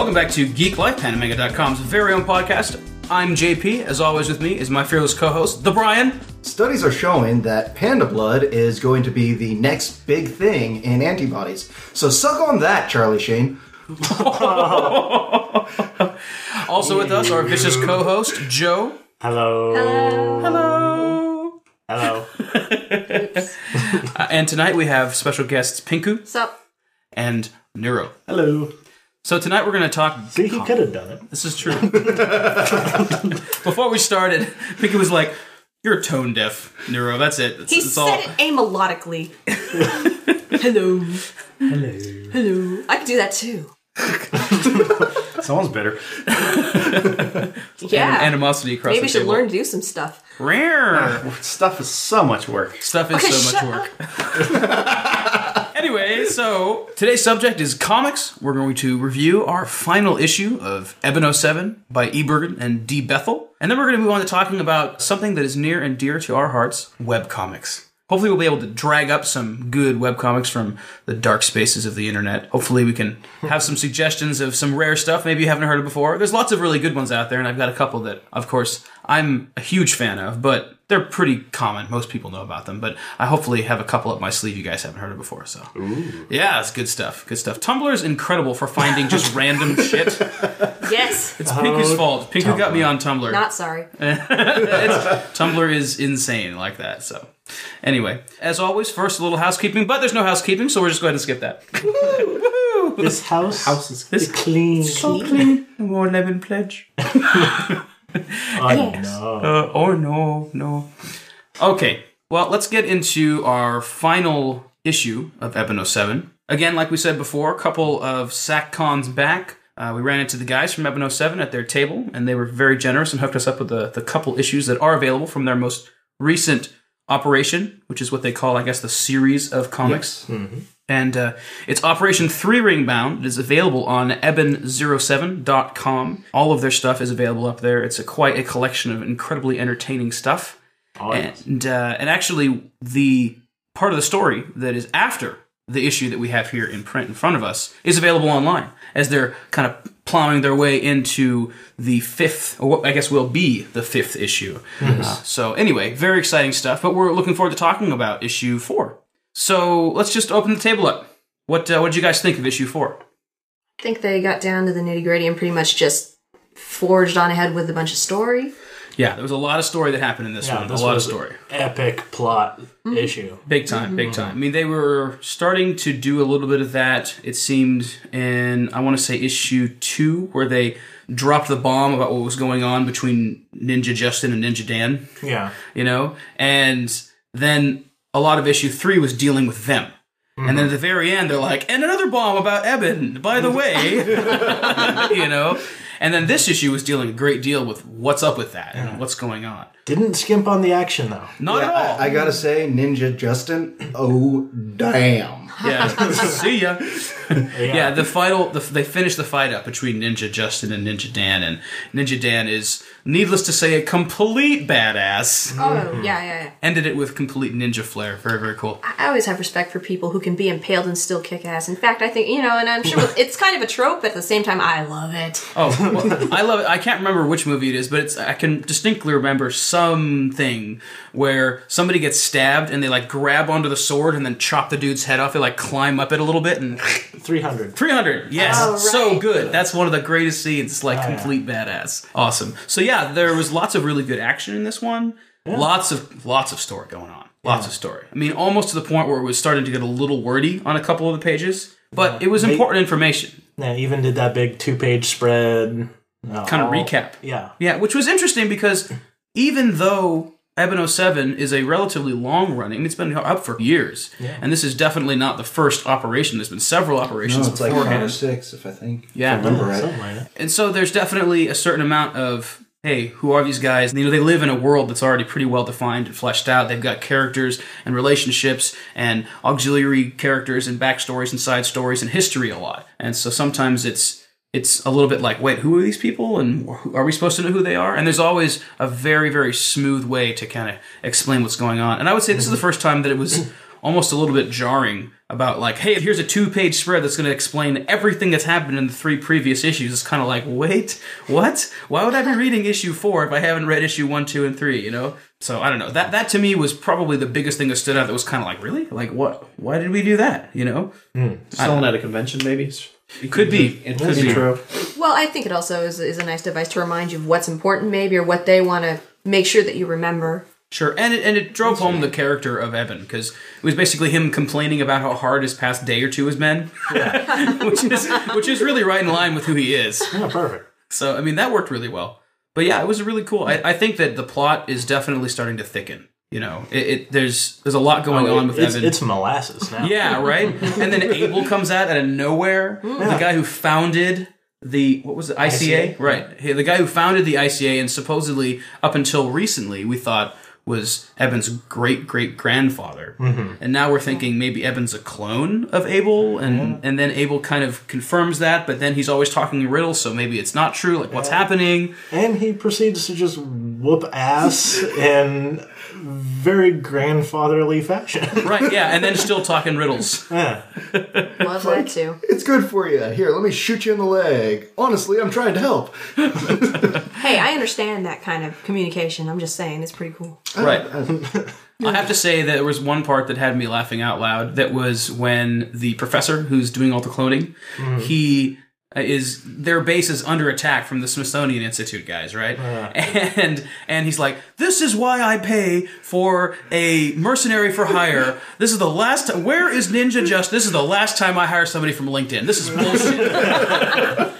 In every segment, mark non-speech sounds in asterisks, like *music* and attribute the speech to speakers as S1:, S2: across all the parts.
S1: Welcome back to Geek Life, Pandamanga.com's very own podcast. I'm JP. As always, with me is my fearless co-host, the Brian.
S2: Studies are showing that panda blood is going to be the next big thing in antibodies. So suck on that, Charlie Sheen. *laughs*
S1: Also with us, our vicious co-host, Joe.
S3: Hello.
S1: Hello.
S3: Hello. *laughs*
S1: Uh, and tonight we have special guests Pinku
S4: Sup?
S1: and Neuro.
S3: Hello.
S1: So tonight we're going to talk.
S3: See, he could have done it.
S1: This is true. *laughs* Before we started, Pinku was like, "You're tone deaf, Neuro. That's it. That's,
S4: He
S1: that's
S4: said
S1: all."
S4: it amelodically. *laughs* Hello.
S3: Hello.
S4: Hello. I could do that too. *laughs*
S3: Someone's better.
S4: Yeah.
S1: Animosity across
S4: Maybe
S1: the
S4: we should
S1: table.
S4: learn to do some stuff.
S1: Rare.
S3: Ah, stuff is so much work.
S1: Stuff is
S4: Okay,
S1: so much
S4: shut
S1: work. Anyway, so today's subject is comics. We're going to review our final issue of Eben 07 by E. Bergen and D. Bethel. And then we're going to move on to talking about something that is near and dear to our hearts web comics. Hopefully, we'll be able to drag up some good webcomics from the dark spaces of the internet. Hopefully, we can have some suggestions of some rare stuff maybe you haven't heard of before. There's lots of really good ones out there, and I've got a couple that, of course, I'm a huge fan of, but they're pretty common. Most people know about them, but I hopefully have a couple up my sleeve you guys haven't heard of before. So, yeah, it's good stuff. Good stuff. Tumblr is incredible for finding just *laughs* random shit.
S4: Yes.
S1: It's Pinku's uh, fault. Pinku got me on Tumblr.
S4: Not sorry. *laughs*
S1: Tumblr is insane like that. So, anyway, as always, first a little housekeeping, but there's no housekeeping, so we're just going to skip that.
S3: This house, house is clean.
S1: So clean. More lemon pledge. *laughs* *laughs*
S3: Oh, no.
S1: Uh, oh no, no. Okay, well, let's get into our final issue of Eben 07. Again, like we said before, a couple of SACCons back. Uh, we ran into the guys from Eben 07 at their table, and they were very generous and hooked us up with the, the couple issues that are available from their most recent operation, which is what they call, I guess, the series of comics. And uh, it's Operation Three Ring Bound. It is available on eben07.com. All of their stuff is available up there. It's a, quite a collection of incredibly entertaining stuff.
S3: Oh, yes.
S1: And uh, and actually, the part of the story that is after the issue that we have here in print in front of us is available online as they're kind of plowing their way into the fifth, or what I guess will be the fifth issue. Uh, so anyway, very exciting stuff. But we're looking forward to talking about issue four. So let's just open the table up. What uh, what did you guys think of issue four?
S4: I think they got down to the nitty gritty and pretty much just forged on ahead with a bunch of story.
S1: Yeah, there was a lot of story that happened in this
S3: Yeah,
S1: one.
S3: this
S1: a lot of story.
S3: Epic plot issue.
S1: Big time, big time. I mean, they were starting to do a little bit of that, it seemed, in, I want to say, issue two, where they dropped the bomb about what was going on between Ninja Justin and Ninja Dan,
S3: Yeah.
S1: you know? And then a lot of issue three was dealing with them. And then at mm-hmm. the very end, they're like, and another bomb about Eben, by the way. *laughs* *laughs* you know? And then this issue was dealing a great deal with what's up with that and what's going on.
S3: Didn't skimp on the action though.
S1: Not
S2: Yeah,
S1: at all.
S2: I, I gotta say, Ninja Justin, oh damn.
S1: Yeah. *laughs* See ya.
S3: Yeah.
S1: Yeah, the final, the, they finished the fight up between Ninja Justin and Ninja Dan, and Ninja Dan is, needless to say, a complete badass.
S4: Oh, yeah, yeah, yeah.
S1: Ended it with complete ninja flair. Very, very cool.
S4: I always have respect for people who can be impaled and still kick ass. In fact, I think, you know, and I'm sure *laughs* it's kind of a trope, but at the same time, I love it.
S1: Oh, well, I love it. I can't remember which movie it is, but it's I can distinctly remember something where somebody gets stabbed and they like grab onto the sword and then chop the dude's head off. They like climb up it a little bit and *laughs*
S3: 300.
S1: 300 yes.
S4: Oh,
S1: so good. That's one of the greatest scenes. It's like
S3: yeah.
S1: complete badass. Awesome. So yeah there was lots of really good action in this one. Lots of lots of story going on. Lots of story. I mean almost to the point where it was starting to get a little wordy on a couple of the pages but it was
S3: They-
S1: important information.
S3: Yeah, even did that big two page spread. uh,
S1: kind of recap.
S3: Yeah.
S1: yeah which was interesting because even though Eben 07 is a relatively long running. It's been up for years, and this is definitely not the first operation. There's been several operations
S2: No, it's like five or six, if I think.
S1: Yeah.
S2: If I remember right.
S3: Like.
S1: And so there's definitely a certain amount of hey, who are these guys? You know, they live in a world that's already pretty well defined and fleshed out. They've got characters and relationships and auxiliary characters and backstories and side stories and history a lot. And so sometimes it's it's a little bit like, wait, who are these people, and are we supposed to know who they are? And there's always a very, very smooth way to kind of explain what's going on. And I would say this is the first time that it was almost a little bit jarring about like, hey, here's a two-page spread that's going to explain everything that's happened in the three previous issues. It's kind of like, wait, what? Why would I be reading issue four if I haven't read issue one, two, and three? You know. So I don't know. That that to me was probably the biggest thing that stood out. That was kind of like, really, like what? Why did we do that? You know. Hmm.
S5: Selling at a convention, maybe.
S1: It could be. It could be.
S5: Intro.
S4: Well, I think it also is, is a nice device to remind you of what's important, maybe, or what they want to make sure that you remember.
S1: Sure, and it, and it drove home the character of Eben because it was basically him complaining about how hard his past day or two has been, *laughs* which is which is really right in line with who he is.
S3: Yeah, perfect.
S1: So I mean that worked really well. But yeah, it was really cool. I, I think that the plot is definitely starting to thicken. You know, it, it there's there's a lot oh, going on with
S3: Oh, it's,
S1: Eben.
S3: it's molasses now.
S1: yeah, right. And then *laughs* Abel comes out out of nowhere. The guy who founded the what was it ICA?
S3: ICA?
S1: Right. The guy who founded the ICA and supposedly up until recently we thought was Eben's great great grandfather. Mm-hmm. And now we're thinking maybe Eben's a clone of Abel and and then Abel kind of confirms that, but then he's always talking riddles, so maybe it's not true. Like what's happening?
S3: And he proceeds to just whoop ass in very grandfatherly fashion. *laughs*
S1: Right, yeah, and then still talking riddles. *laughs*
S3: yeah.
S4: Love that too.
S2: It's good for you. Here, let me shoot you in the leg. Honestly, I'm trying to help. *laughs*
S4: Hey, I understand that kind of communication. I'm just saying, it's pretty cool.
S1: Uh, right. Uh, I have to say that there was one part that had me laughing out loud. That was when the professor who's doing all the cloning, mm-hmm. he is their base is under attack from the Smithsonian Institute guys, right? Uh-huh. *laughs* And and he's like, "This is why I pay for a mercenary for hire. This is the last. T- Where is Ninja Just? This is the last time I hire somebody from LinkedIn. This is bullshit." *laughs*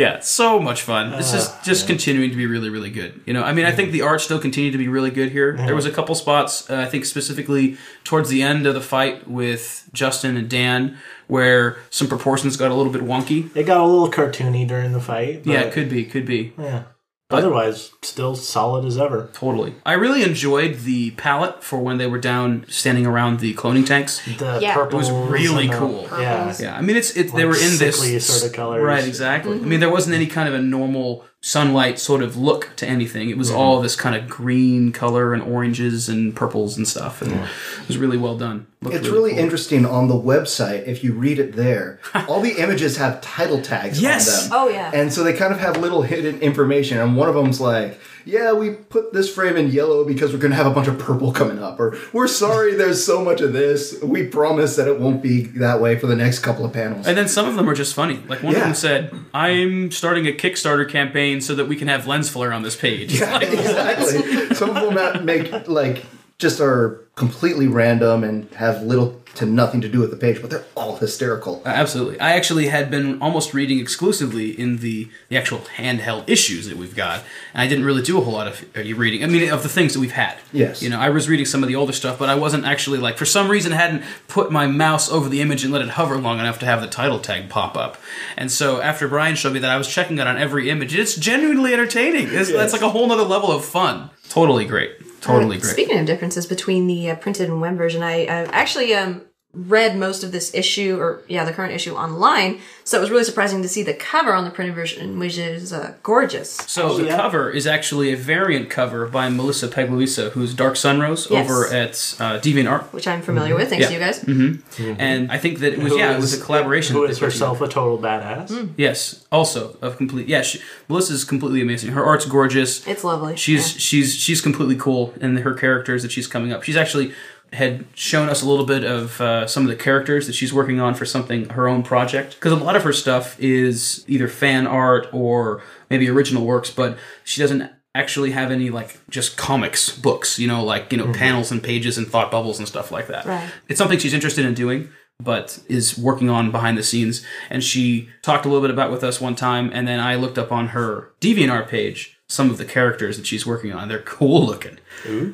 S1: Yeah, so much fun. This is ah, just continuing to be really, really good. You know, I mean, I think mm-hmm. the art still continued to be really good here. There mm-hmm. was a couple spots, uh, I think specifically towards the end of the fight with Justin and Dan, where some proportions got a little bit wonky.
S3: It got a little cartoony during the fight. But,
S1: Yeah, it could be, could be.
S3: Yeah. Otherwise, still solid as ever.
S1: Totally. I really enjoyed the palette for when they were down standing around the cloning tanks.
S3: The
S4: Yeah. It
S3: purple
S1: was really cool.
S3: Yeah.
S1: Yeah, I mean, it's it. They were in this
S3: sickly sort of colors.
S1: right? Exactly. I mean, there wasn't any kind of a normal sunlight sort of look to anything. It was mm-hmm. all this kind of green color and oranges and purples and stuff, and it was really well done. Looked
S2: It's really
S1: cool.
S2: interesting on the website. If you read it there, *laughs* all the images have title tags
S1: Yes!
S2: on them.
S4: Oh, yeah.
S2: And so they kind of have little hidden information. And one of them's like, "Yeah, we put this frame in yellow because we're going to have a bunch of purple coming up," or "We're sorry, there's so much of this. We promise that it won't be that way for the next couple of panels."
S1: And then some of them are just funny. Like one of them said, "I'm starting a Kickstarter campaign so that we can have lens flare on this page."
S2: Yeah, *laughs* exactly. Some of them make like just are completely random and have little to nothing to do with the page, but they're all hysterical.
S1: Uh, Absolutely. I actually had been almost reading exclusively in the, the actual handheld issues that we've got, and I didn't really do a whole lot of uh, reading. I mean, of the things that we've had.
S2: Yes.
S1: You know, I was reading some of the older stuff, but I wasn't actually like, for some reason, hadn't put my mouse over the image and let it hover long enough to have the title tag pop up. And so after Brian showed me that, I was checking it on every image. It's genuinely entertaining. It's, That's like a whole nother level of fun. Totally great. Totally
S4: Uh,
S1: great.
S4: Speaking of differences between the uh, printed and web version, I, I actually um, read most of this issue, or yeah, the current issue online. So it was really surprising to see the cover on the printed version, which is uh, gorgeous.
S1: So the
S3: yeah.
S1: cover is actually a variant cover by Melissa Pegluisa, who's Dark Sunrose
S4: Yes.
S1: over at uh, DeviantArt.
S4: Which I'm familiar with, thanks
S1: Yeah.
S4: to you guys.
S1: And I think that it was
S3: Who
S1: yeah, it was a collaboration.
S3: Who
S1: they
S3: herself a total badass.
S1: together. Yes, also of complete. Yeah, she, Melissa's completely amazing. Her art's gorgeous.
S4: It's lovely.
S1: She's
S4: Yeah.
S1: she's she's completely cool in her characters that she's coming up. She's actually had shown us a little bit of uh, some of the characters that she's working on for something her own project because a lot of her stuff is either fan art or maybe original works, but she doesn't actually have any like just comics books, you know, like you know panels and pages and thought bubbles and stuff like that.
S4: Right.
S1: It's something she's interested in doing. But is working on behind the scenes, and she talked a little bit about with us one time, and then I looked up on her DeviantArt page some of the characters that she's working on. They're *laughs* cool looking.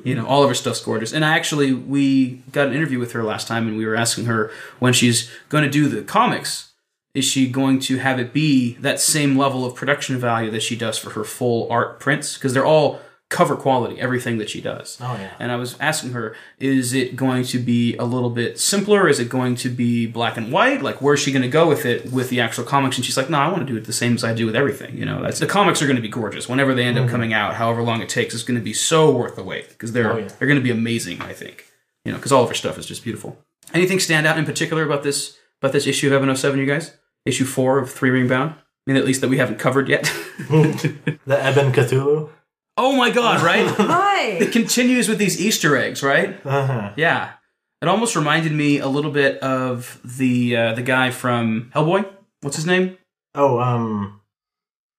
S1: You know, all of her stuff's gorgeous. And I actually we got an interview with her last time, and we were asking her when she's going to do the comics. Is she going to have it be that same level of production value that she does for her full art prints? Because they're all cover quality, everything that she does.
S3: Oh, yeah.
S1: And I was asking her, is it going to be a little bit simpler? Is it going to be black and white? Like, where's she going to go with it with the actual comics? And she's like, no, I want to do it the same as I do with everything. You know, that's the comics are going to be gorgeous whenever they end up mm-hmm. coming out. However long it takes, it's going to be so worth the wait because they're
S3: Oh, yeah.
S1: they're going to be amazing. I think. You know, because all of her stuff is just beautiful. Anything stand out in particular about this about this issue of Eben 07, you guys? Issue four of Three Ring Bound. I mean, at least that we haven't covered yet. *laughs*
S3: The Eben Cthulhu.
S1: Oh my god! Right? *laughs*
S4: Hi.
S1: it continues with these Easter eggs, right?
S3: Uh-huh.
S1: Yeah. It almost reminded me a little bit of the uh, the guy from Hellboy. What's his name?
S3: Oh, um,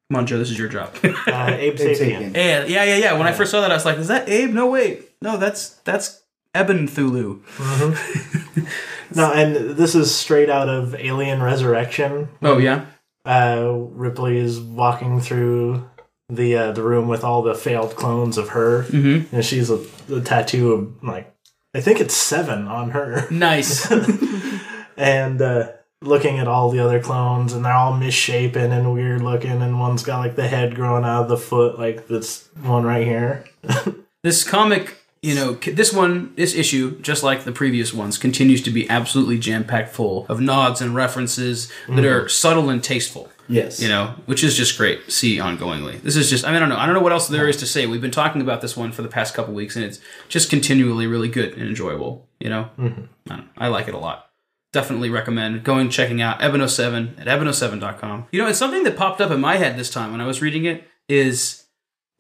S1: Come on, Joe. This is your job.
S3: uh, *laughs* Abe
S2: Abe
S3: Sapien.
S2: Sapien.
S1: yeah, yeah, yeah, yeah. When I first saw that, I was like, "Is that Abe?" No, wait. No, that's that's Eben Cthulhu. *laughs*
S3: No, and this is straight out of Alien Resurrection.
S1: Oh yeah.
S3: Uh, Ripley is walking through the uh, the room with all the failed clones of her,
S1: Mm-hmm.
S3: and she's a, the tattoo of like I think it's seven on her,
S1: Nice. *laughs*
S3: and uh, looking at all the other clones, and they're all misshapen and weird looking, and one's got like the head growing out of the foot, like this one right here. *laughs*
S1: this comic, you know, this one, this issue, just like the previous ones, continues to be absolutely jam packed full of nods and references that are subtle and tasteful.
S2: Yes.
S1: you know, which is just great to see ongoingly. This is just, I mean, I don't know. I don't know what else there is to say. We've been talking about this one for the past couple weeks, and it's just continually really good and enjoyable. You know, mm-hmm. I, don't know. I like it a lot. Definitely recommend going checking out Eben07 at eben07.com. You know, it's something that popped up in my head this time when I was reading it is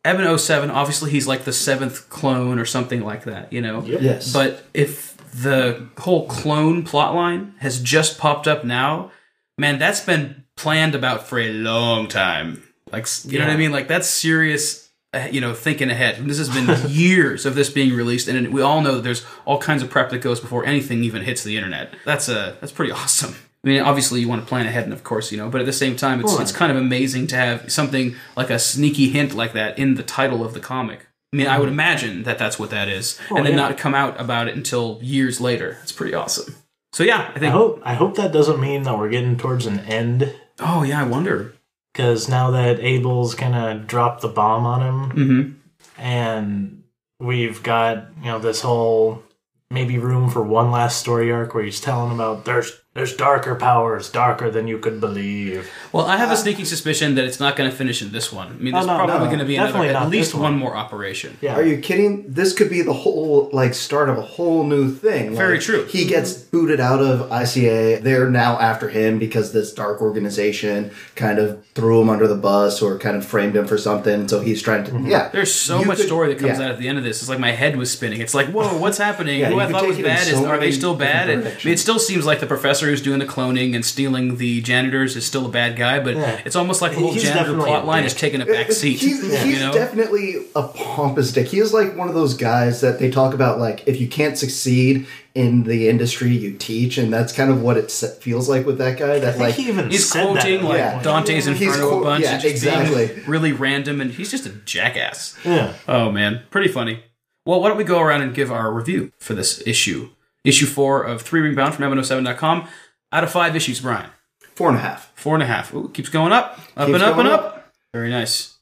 S1: Eben07, obviously he's like the seventh clone or something like that, you know?
S2: Yes.
S1: But if the whole clone plotline has just popped up now, man, that's been planned about for a long time. Like, you know what I mean? Like, that's serious, uh, you know, thinking ahead. This has been *laughs* years of this being released, and we all know that there's all kinds of prep that goes before anything even hits the internet. That's a that's pretty *laughs* awesome. I mean, obviously you want to plan ahead, and of course, you know, but at the same time, it's it's kind of amazing to have something like a sneaky hint like that in the title of the comic. I mean, I would imagine that that's what that is, and then
S3: yeah.
S1: not come out about it until years later. It's pretty awesome. So yeah, I
S3: I
S1: think.
S3: hope I hope that doesn't mean that we're getting towards an end.
S1: Oh yeah, I wonder.
S3: Because now that Abel's kind of dropped the bomb on him,
S1: Mm-hmm.
S3: and we've got you know this whole maybe room for one last story arc where he's telling about there's there's darker powers, darker than you could believe.
S1: Well, I have a sneaky suspicion that it's not going to finish in this one. I mean, there's
S3: Oh, no,
S1: probably
S3: no,
S1: going to be another,
S3: definitely
S1: at
S3: not
S1: least
S3: this
S1: one
S3: one.
S1: more operation.
S3: Yeah,
S2: Are you kidding? This could be the whole like start of a whole new thing.
S1: Very true.
S2: He gets booted out of ICA. They're now after him because this dark organization kind of threw him under the bus or kind of framed him for something. So he's trying to
S3: Mm-hmm.
S2: yeah.
S1: There's so
S2: You
S1: much
S2: could-
S1: story that comes
S2: yeah.
S1: out at the end of this. It's like my head was spinning. It's like, whoa, what's happening?
S2: Yeah,
S1: Who
S2: you
S1: I
S2: could
S1: thought
S2: take
S1: was
S2: it in
S1: bad is
S2: so
S1: are they
S2: many
S1: still bad?
S2: different
S1: And, I mean, it still seems like the professor who's doing the cloning and stealing the janitors is still a bad guy, but
S3: Yeah.
S1: it's almost like the whole
S3: He's
S1: janitor plot line is taking a back seat.
S2: He's, he's
S1: you know?
S2: definitely a pompous dick. He is like one of those guys that they talk about, like, if you can't succeed in the industry, you teach. And that's kind of what it feels like with that guy.
S3: I
S2: That,
S3: think
S2: like,
S3: he even
S1: He's
S3: said
S1: quoting
S3: at
S1: like
S2: Yeah.
S3: point.
S1: Dante's
S2: He's
S1: Inferno
S2: quote-
S1: a bunch
S2: yeah,
S1: and just
S2: exactly.
S1: being really random, and he's just a jackass.
S3: Yeah.
S1: Oh man, pretty funny. Well, why don't we go around and give our review for this issue? Issue four of Three Ring Bound from Eben07.com. Out of five issues, Brian.
S2: four and a half.
S1: Four and a half. Ooh, keeps going up. Up
S2: Keeps
S1: and up and
S2: up.
S1: up. Very nice.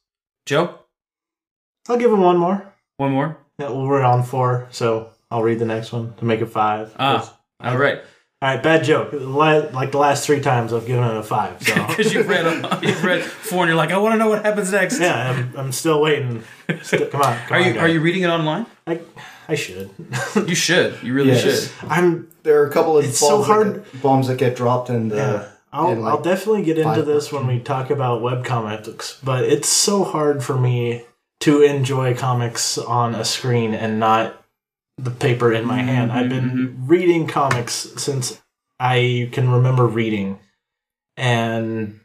S1: Joe,
S3: I'll give him one more.
S1: one more.
S3: Yeah, well, we're on four, so I'll read the next one to make it five.
S1: Ah, all right.
S3: All right, bad joke. Like the last three times, I've given it a five. So *laughs*
S1: Because you've read you've read four, and you're like, I want to know what happens next.
S3: yeah, I'm, I'm still waiting. Still, *laughs* come on, come
S1: Are
S3: on,
S1: you
S3: guys.
S1: are you reading it online?
S3: I, I should. *laughs*
S1: You should. You really
S2: Yes.
S1: should.
S3: I'm.
S2: There are a couple of
S3: It's so hard-
S2: that get, bombs that get dropped in the.
S3: Yeah. I'll,
S2: in, like,
S3: I'll definitely get into this when we talk about web comics, but it's so hard for me to enjoy comics on a screen and not the paper in my hand. I've been mm-hmm. reading comics since I can remember reading, and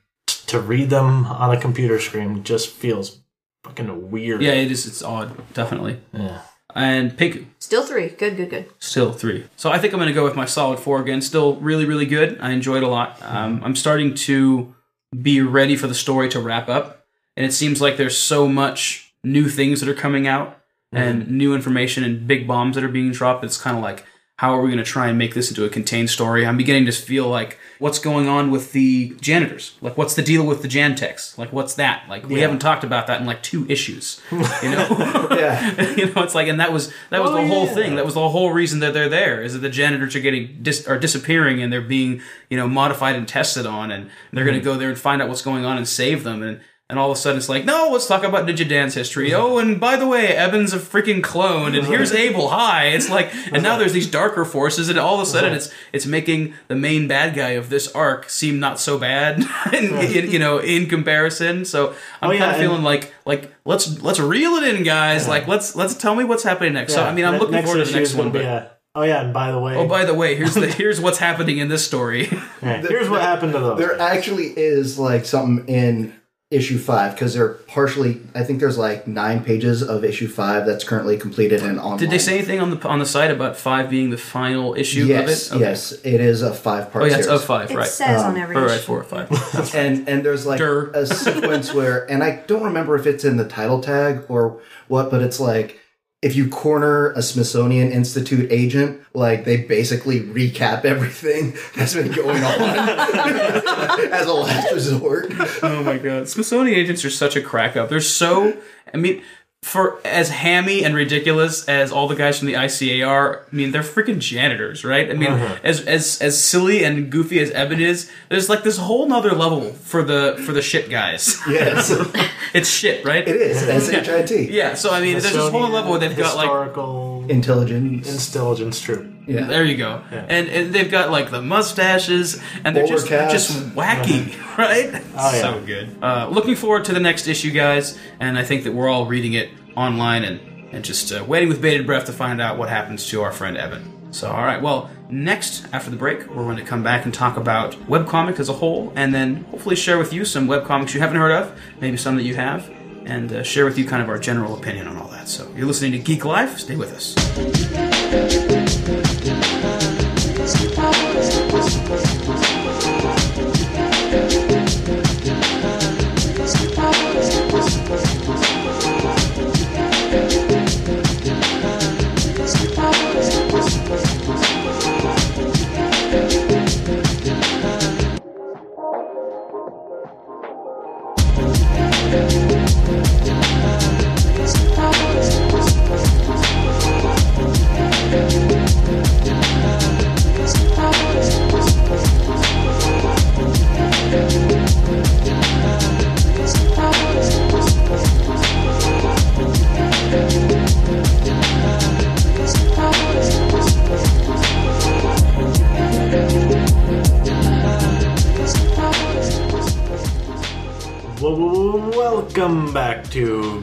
S3: to read them on a computer screen just feels fucking weird.
S1: Yeah, it is. It's odd, definitely.
S3: Yeah.
S1: And Pinku,
S4: Still three. Good, good, good.
S1: Still three. So I think I'm going to go with my solid four again. Still really, really good. I enjoyed it a lot. Um, I'm starting to be ready for the story to wrap up, and it seems like there's so much new things that are coming out and new information and big bombs that are being dropped. It's kind of like, how are we going to try and make this into a contained story? I'm beginning to feel like what's going on with the janitors. Like, what's the deal with the Jantex? Like, what's that? Like, we
S3: Yeah.
S1: haven't talked about that in like two issues. You know? *laughs* *laughs*
S2: yeah.
S1: you know, it's like, and that was that was
S3: Oh,
S1: the whole
S3: yeah.
S1: thing. That was the whole reason that they're there is that the janitors are getting dis- are disappearing and they're being you know modified and tested on, and they're
S3: Mm-hmm.
S1: going to go there and find out what's going on and save them. And And all of a sudden it's like, no, let's talk about Ninja Dan's history. Mm-hmm. Oh, and by the way, Eben's a freaking clone, and here's Abel. Hi. It's like, *laughs* and now there's these darker forces, and all of a sudden it's it's making the main bad guy of this arc seem not so bad, *laughs* in, in, you know, in comparison. So I'm
S3: Oh, yeah,
S1: kind of feeling like like let's let's reel it in, guys. Like let's let's tell me what's happening next. so I mean, I'm
S3: ne-
S1: looking forward to the
S3: issue
S1: next
S3: gonna
S1: one.
S3: be
S1: But,
S3: a- oh yeah, and by the way,
S1: oh, by the way, here's the *laughs* here's what's happening in this story.
S3: yeah, here's what happened to those.
S2: There actually is like something in issue five because they're partially. I think there's like nine pages of issue five that's currently completed and online.
S1: Did they say anything on the on the site about five being the final issue
S2: Yes,
S1: of it? Okay.
S2: yes, it is a five part.
S1: Oh yeah, it's
S2: series.
S1: of five,
S4: It
S1: right?
S4: says on um, every
S1: All right,
S4: issue.
S1: four or five. *laughs*
S2: and and there's like
S1: Durr.
S2: a sequence where and I don't remember if it's in the title tag or what, but it's like if you corner a Smithsonian Institute agent, like they basically recap everything *laughs* that's been going on *laughs* as a last resort.
S1: oh my god, Smithsonian agents are such a crack up. They're so. I mean, for as hammy and ridiculous as all the guys from the ICA are, I mean, they're freaking janitors, right? I mean, uh-huh. as as as silly and goofy as Eben is, there's like this whole nother level for the for the shit guys.
S2: Yes, *laughs*
S1: it's shit, right?
S2: it is S H I T.
S1: Yeah. So I mean, there's this whole level where they've got like
S3: historical
S2: Intelligence.
S3: intelligence troop.
S2: Yeah.
S1: There you go. And, and they've got like the mustaches, and they're just they're just wacky, *laughs* *laughs* right?
S3: Oh, yeah.
S1: So good. Uh, looking forward to the next issue, guys, and I think that we're all reading it online and and just uh, waiting with bated breath to find out what happens to our friend Eben. So, all right. Well, next after the break, we're going to come back and talk about webcomic as a whole, and then hopefully share with you some webcomics you haven't heard of, maybe some that you have. And uh, share with you kind of our general opinion on all that. So, you're listening to Geek Life. Stay with us.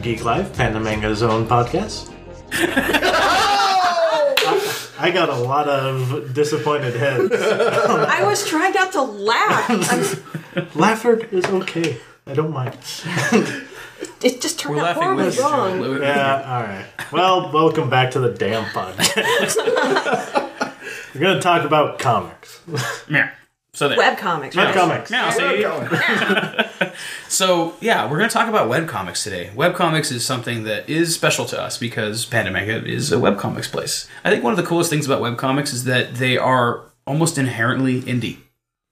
S3: Geek Life, Panda Manga's own podcast. I, I got a lot of disappointed heads.
S4: I was trying not to laugh. I'm,
S3: Laughter is okay. I don't mind.
S4: it just turned
S1: We're
S4: out
S1: laughing
S4: horribly
S1: with you,
S4: wrong.
S1: Joe.
S3: Yeah, all right. Well, welcome back to the damn podcast. *laughs* We're going to talk about comics.
S1: Meow. So there.
S4: Webcomics.
S3: Web comics.
S1: Meow, see? *laughs* So yeah, we're going to talk about webcomics today. Webcomics is something that is special to us because Panda Manga is a webcomics place. I think one of the coolest things about webcomics is that they are almost inherently indie.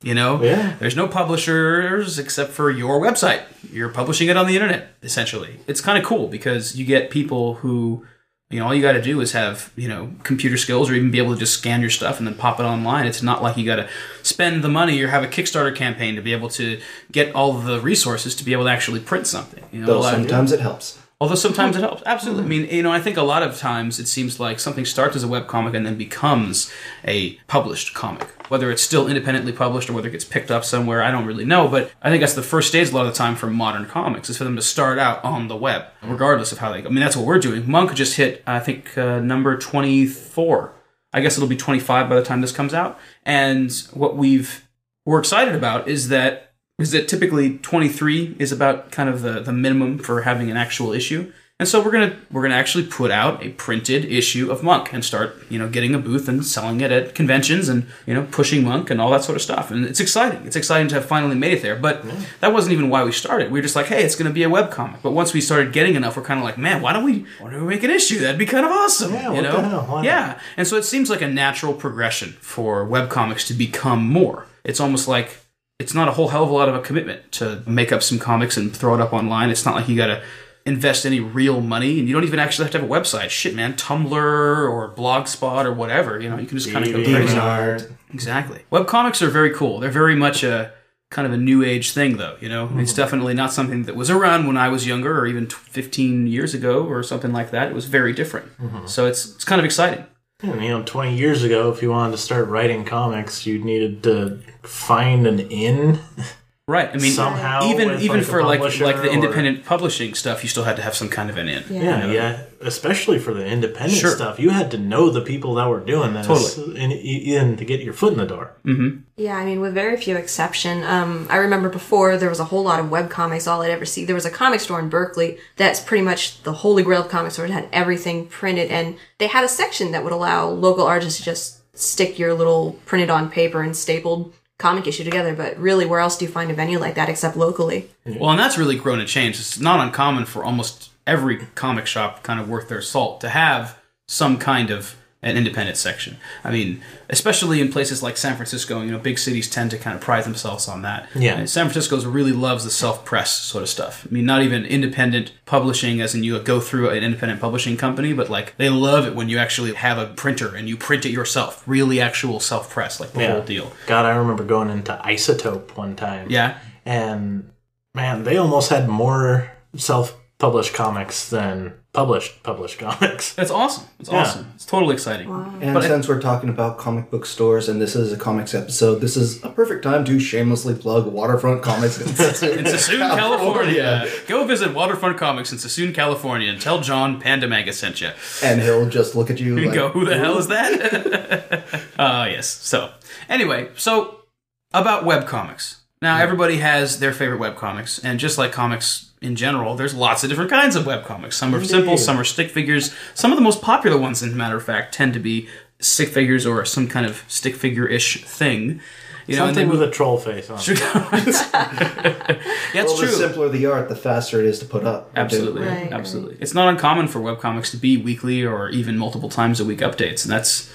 S1: You know,
S3: Yeah.
S1: there's no publishers except for your website. You're publishing it on the internet, essentially. It's kind of cool because you get people who, you know, all you got to do is have, you know, computer skills or even be able to just scan your stuff and then pop it online. It's not like you got to spend the money or have a Kickstarter campaign to be able to get all the resources to be able to actually print something. You know,
S2: Though sometimes it helps.
S1: Although sometimes it helps. Absolutely. I mean, you know, I think a lot of times it seems like something starts as a web comic and then becomes a published comic. Whether it's still independently published or whether it gets picked up somewhere, I don't really know. But I think that's the first stage a lot of the time for modern comics is for them to start out on the web, regardless of how they go. I mean, that's what we're doing. Monk just hit, I think, uh, number 24. I guess it'll be 25 by the time this comes out. And what we've we're excited about is that is that typically 23 is about kind of the, the minimum for having an actual issue. And so we're gonna we're gonna actually put out a printed issue of Monk and start you know getting a booth and selling it at conventions and you know pushing Monk and all that sort of stuff. And it's exciting. It's exciting to have finally made it there. But that wasn't even why we started. We were just like, hey, it's gonna be a web comic. But once we started getting enough, we're kind of like, man, why don't we why don't we make an issue? That'd be kind of awesome.
S3: Yeah,
S1: you
S3: what
S1: know?
S3: the hell?
S1: Yeah. And so it seems like a natural progression for webcomics to become more. It's almost like it's not a whole hell of a lot of a commitment to make up some comics and throw it up online. It's not like you got to invest any real money and you don't even actually have to have a website. Shit, man, Tumblr or Blogspot or whatever, you know, you can just kind of go crazy. Exactly. Webcomics are very cool. They're very much a kind of a new age thing, though. You know, mm-hmm. it's definitely not something that was around when I was younger, or even 15 years ago, or something like that. It was very different. Mm-hmm. So it's it's kind of exciting.
S3: And, you know, 20 years ago, if you wanted to start writing comics, you needed to find an in *laughs*
S1: Right. I mean,
S3: somehow.
S1: even even
S3: like,
S1: for like like the
S3: or-
S1: independent publishing stuff, you still had to have some kind of an in.
S3: Yeah, yeah. Especially for the independent
S1: Sure.
S3: stuff, you had to know the people that were doing this,
S1: Totally.
S3: in, in to get your foot in the door.
S4: Yeah, I mean, with very few exception. Um, I remember before there was a whole lot of web comics. All I'd ever see there was a comic store in Berkeley that's pretty much the holy grail of comic stores. It had everything printed, and they had a section that would allow local artists to just stick your little printed on paper and stapled comic issue together. But really, where else do you find a venue like that except locally?
S1: Well, and that's really grown and changed. It's not uncommon for almost every comic shop, kind of worth their salt, to have some kind of an independent section. I mean, especially in places like San Francisco, you know, big cities tend to kind of pride themselves on that.
S3: Yeah.
S1: And San Francisco really loves the self-press sort of stuff. I mean, not even independent publishing, as in you go through an independent publishing company, but like they love it when you actually have a printer and you print it yourself, really actual self-press, like the
S3: Yeah.
S1: whole deal.
S3: God, I remember going into Isotope one time.
S1: Yeah.
S3: And man, they almost had more self published comics than published published *laughs* comics.
S1: That's awesome. It's
S3: Yeah.
S1: awesome. It's totally exciting.
S2: And
S1: But I-
S2: since we're talking about comic book stores and this is a comics episode, this is a perfect time to shamelessly plug Waterfront Comics in *laughs* Suisun,
S1: in Suisun, California. Go visit Waterfront Comics in Suisun, California, and tell John Pandamanga sent you.
S2: And he'll just look at you *laughs*
S1: You
S2: like,
S1: go, who the hell is that? uh, yes. So, anyway, so about web comics. Now, everybody has their favorite web comics, and just like comics in general, there's lots of different kinds of webcomics. Some are simple, some are stick figures. Some of the most popular ones, as a matter of fact, tend to be stick figures or some kind of stick figure ish thing. You know, and
S3: Something with a troll face on. it. *laughs*
S1: yeah, it's
S2: well,
S1: true.
S2: the simpler the art, the faster it is to put up.
S1: Absolutely,
S4: Right,
S1: absolutely. It's not uncommon for webcomics to be weekly or even multiple times a week updates, and that's,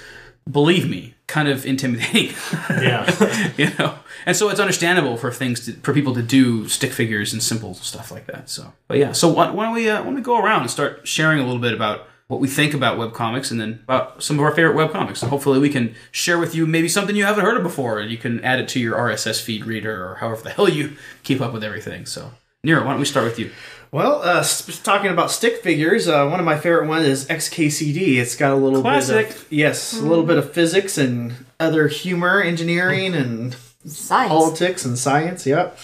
S1: believe me, kind of intimidating. *laughs*
S3: Yeah. *laughs*
S1: you know, and so it's understandable for things to, for people to do stick figures and simple stuff like that. So, but yeah, so why, why don't we uh, why don't we go around and start sharing a little bit about what we think about webcomics and then about some of our favorite webcomics. And hopefully we can share with you maybe something you haven't heard of before and you can add it to your RSS feed reader or however the hell you keep up with everything. So, Nero, why don't we start with you?
S5: Well, uh, sp- talking about stick figures, uh, one of my favorite ones is XKCD. It's got a little
S1: Classic.
S5: bit of yes, a little bit of physics and other humor, engineering, and
S4: Science.
S5: politics and science. Yep.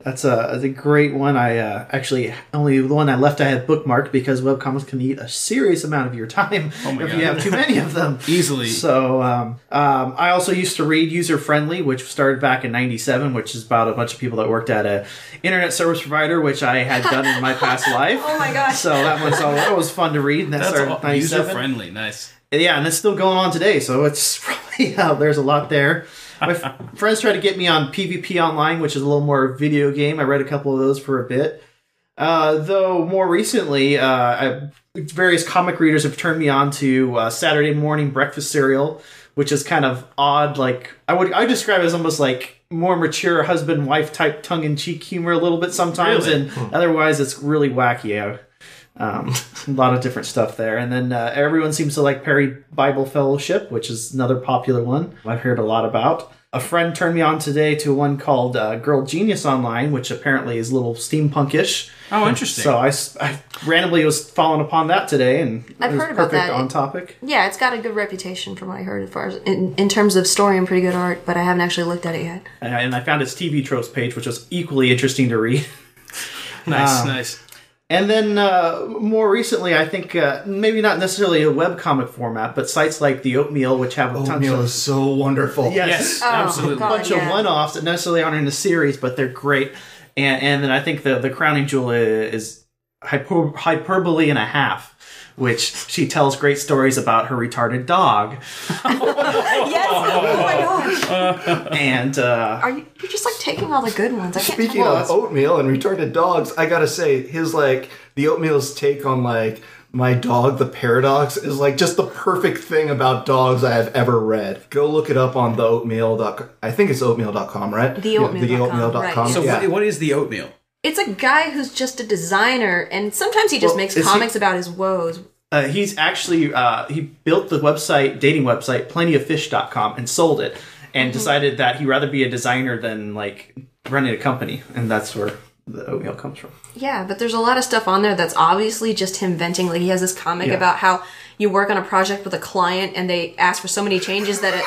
S5: That's a, that's a great one. I uh, actually only the one I left I had bookmarked because webcomics can eat a serious amount of your time
S1: Oh
S5: if
S1: God.
S5: you have too many of them. *laughs*
S1: Easily.
S5: So um, um, I also used to read User Friendly, which started back in '97, which is about a bunch of people that worked at a internet service provider, which I had *laughs* done in my past life.
S4: Oh my gosh.
S5: So that was all, that was fun to read, and that
S1: That's
S5: started in
S1: all, user
S5: '97.
S1: friendly. Nice.
S5: Yeah, and it's still going on today, so it's *laughs* probably uh, there's a lot there. My f- friends tried to get me on PvP Online, which is a little more video game. I read a couple of those for a bit. Uh, though more recently, uh, I, various comic readers have turned me on to uh, Saturday morning breakfast cereal, which is kind of odd. Like I would, I describe it as almost like more mature husband wife type tongue in cheek humor a little bit sometimes,
S1: Really?
S5: and otherwise it's really wacky. I, um, *laughs* a lot of different stuff there. And then uh, everyone seems to like Perry Bible Fellowship, which is another popular one I've heard a lot about. A friend turned me on today to one called uh, Girl Genius Online, which apparently is a little steampunkish.
S1: Oh, interesting.
S5: So I randomly was falling upon that today, and
S4: I've
S5: it was
S4: heard about
S5: perfect
S4: that.
S5: on topic.
S4: Yeah, it's got a good reputation from what I heard as far as in, in terms of story and pretty good art, but I haven't actually looked at it yet.
S5: And I, and I found its TV tropes page, which was equally interesting to read. *laughs*
S1: nice,
S5: um,
S1: nice.
S5: And then uh, more recently, I think uh, maybe not necessarily a webcomic format, but sites like the Oatmeal, which have a tons
S2: Oatmeal
S5: of
S2: is so wonderful.
S5: Yes,
S1: Yes,
S4: Oh,
S1: absolutely.
S4: God.
S5: bunch
S4: yeah.
S5: of one-offs that necessarily aren't in a series, but they're great. And and then I think the the crowning jewel is hyper, hyperbole and a half, which she tells great stories about her retarded dog.
S4: yes. Oh my gosh. *laughs*
S5: And uh,
S4: Are you? You're just like taking all the good ones. I can't.
S2: Speaking
S4: tell.
S2: of oatmeal and retarded dogs, I gotta say, his like the oatmeal's take on like my dog, the paradox, is like just the perfect thing about dogs I have ever read. Go look it up on the oatmeal. I think it's oatmeal.com, right?
S4: Theoatmeal.com,
S2: Yeah, theoatmeal.com.
S4: right.
S1: So,
S2: yeah.
S1: what, what is the oatmeal?
S4: It's a guy who's just a designer, and sometimes he just
S5: Well,
S4: makes
S5: is he-
S4: comics about his woes.
S5: uh, he's actually uh, he built the website dating website plentyoffish.com and sold it and decided that he'd rather be a designer than like running a company, and that's where the oatmeal comes from.
S4: Yeah, but there's a lot of stuff on there that's obviously just him venting. Like he has this comic
S5: Yeah.
S4: about how you work on a project with a client and they ask for so many changes that it.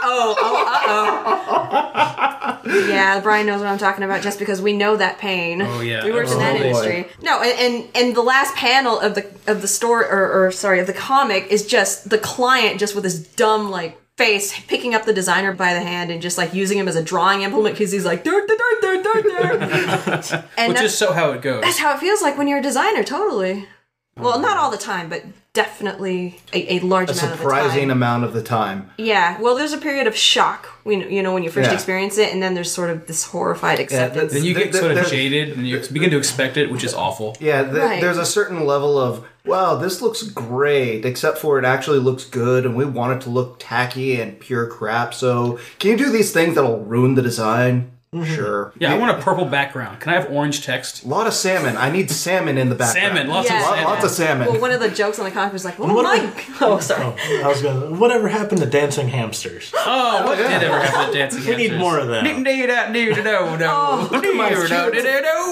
S4: Oh, oh, uh oh. *laughs* yeah, Brian knows what I'm talking about just because we know that pain.
S1: Oh, yeah.
S4: we worked in that
S2: Oh, boy.
S4: industry. No, and, and and the last panel of the of the story or, or sorry of the comic is just the client just with this dumb like face picking up the designer by the hand and just like using him as a drawing implement because he's like dur, dur, dur, dur, dur. and
S1: Which is so how it goes.
S4: that's how it feels like when you're a designer, totally. Well, not all the time, but definitely a, a large
S2: A
S4: amount of the
S2: surprising
S4: time.
S2: amount of the time.
S4: Yeah, well, there's a period of shock when you know when you first
S2: Yeah.
S4: experience it, and then there's sort of this horrified acceptance.
S1: then you get
S2: Th-
S1: sort of
S2: there-
S1: jaded and you begin to expect it, which is awful.
S2: Yeah, th-
S4: Right.
S2: there's a certain level of wow, this looks great, except for it actually looks good, and we want it to look tacky and pure crap. So, can you do these things that'll ruin the design? Mm-hmm. Sure.
S1: Yeah, I want a purple background. Can I have orange text?
S2: A lot of salmon. I need salmon in the background.
S1: Salmon, lots
S4: Yeah.
S1: of
S2: Lot-
S1: salmon.
S2: Lots of salmon.
S4: well, one of the jokes on the comic was like, "Oh
S3: What
S4: my!"
S3: are- *laughs*
S4: Oh, sorry.
S3: Oh, I was gonna. Whatever happened to dancing hamsters?
S1: Oh, what
S2: yeah.
S1: did ever happen to dancing hamsters?
S3: We need more of that.
S4: Oh,
S2: Look at my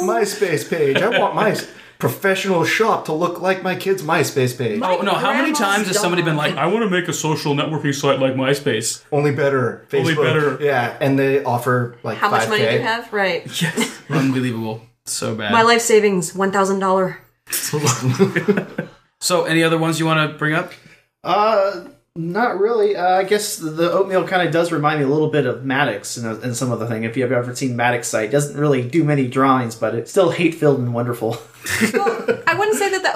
S2: MySpace page. I want my s- professional shop to look like my kid's MySpace page.
S1: Oh no! How many times has somebody been like, "I want to make a social networking site like MySpace"?
S2: Only better. Facebook.
S1: Only better.
S2: Yeah, and they offer like
S4: How much
S2: 5K.
S4: money do you have? Right. *laughs*
S1: Yes, unbelievable. So bad.
S4: My life savings one thousand dollar. *laughs*
S1: So, any other ones you want to bring up?
S5: Uh, not really. Uh, I guess the, oatmeal kind of does remind me a little bit of Maddox and, and some of the thing. If you've ever seen Maddox site, doesn't really do many drawings, but it's still hate filled and wonderful. *laughs*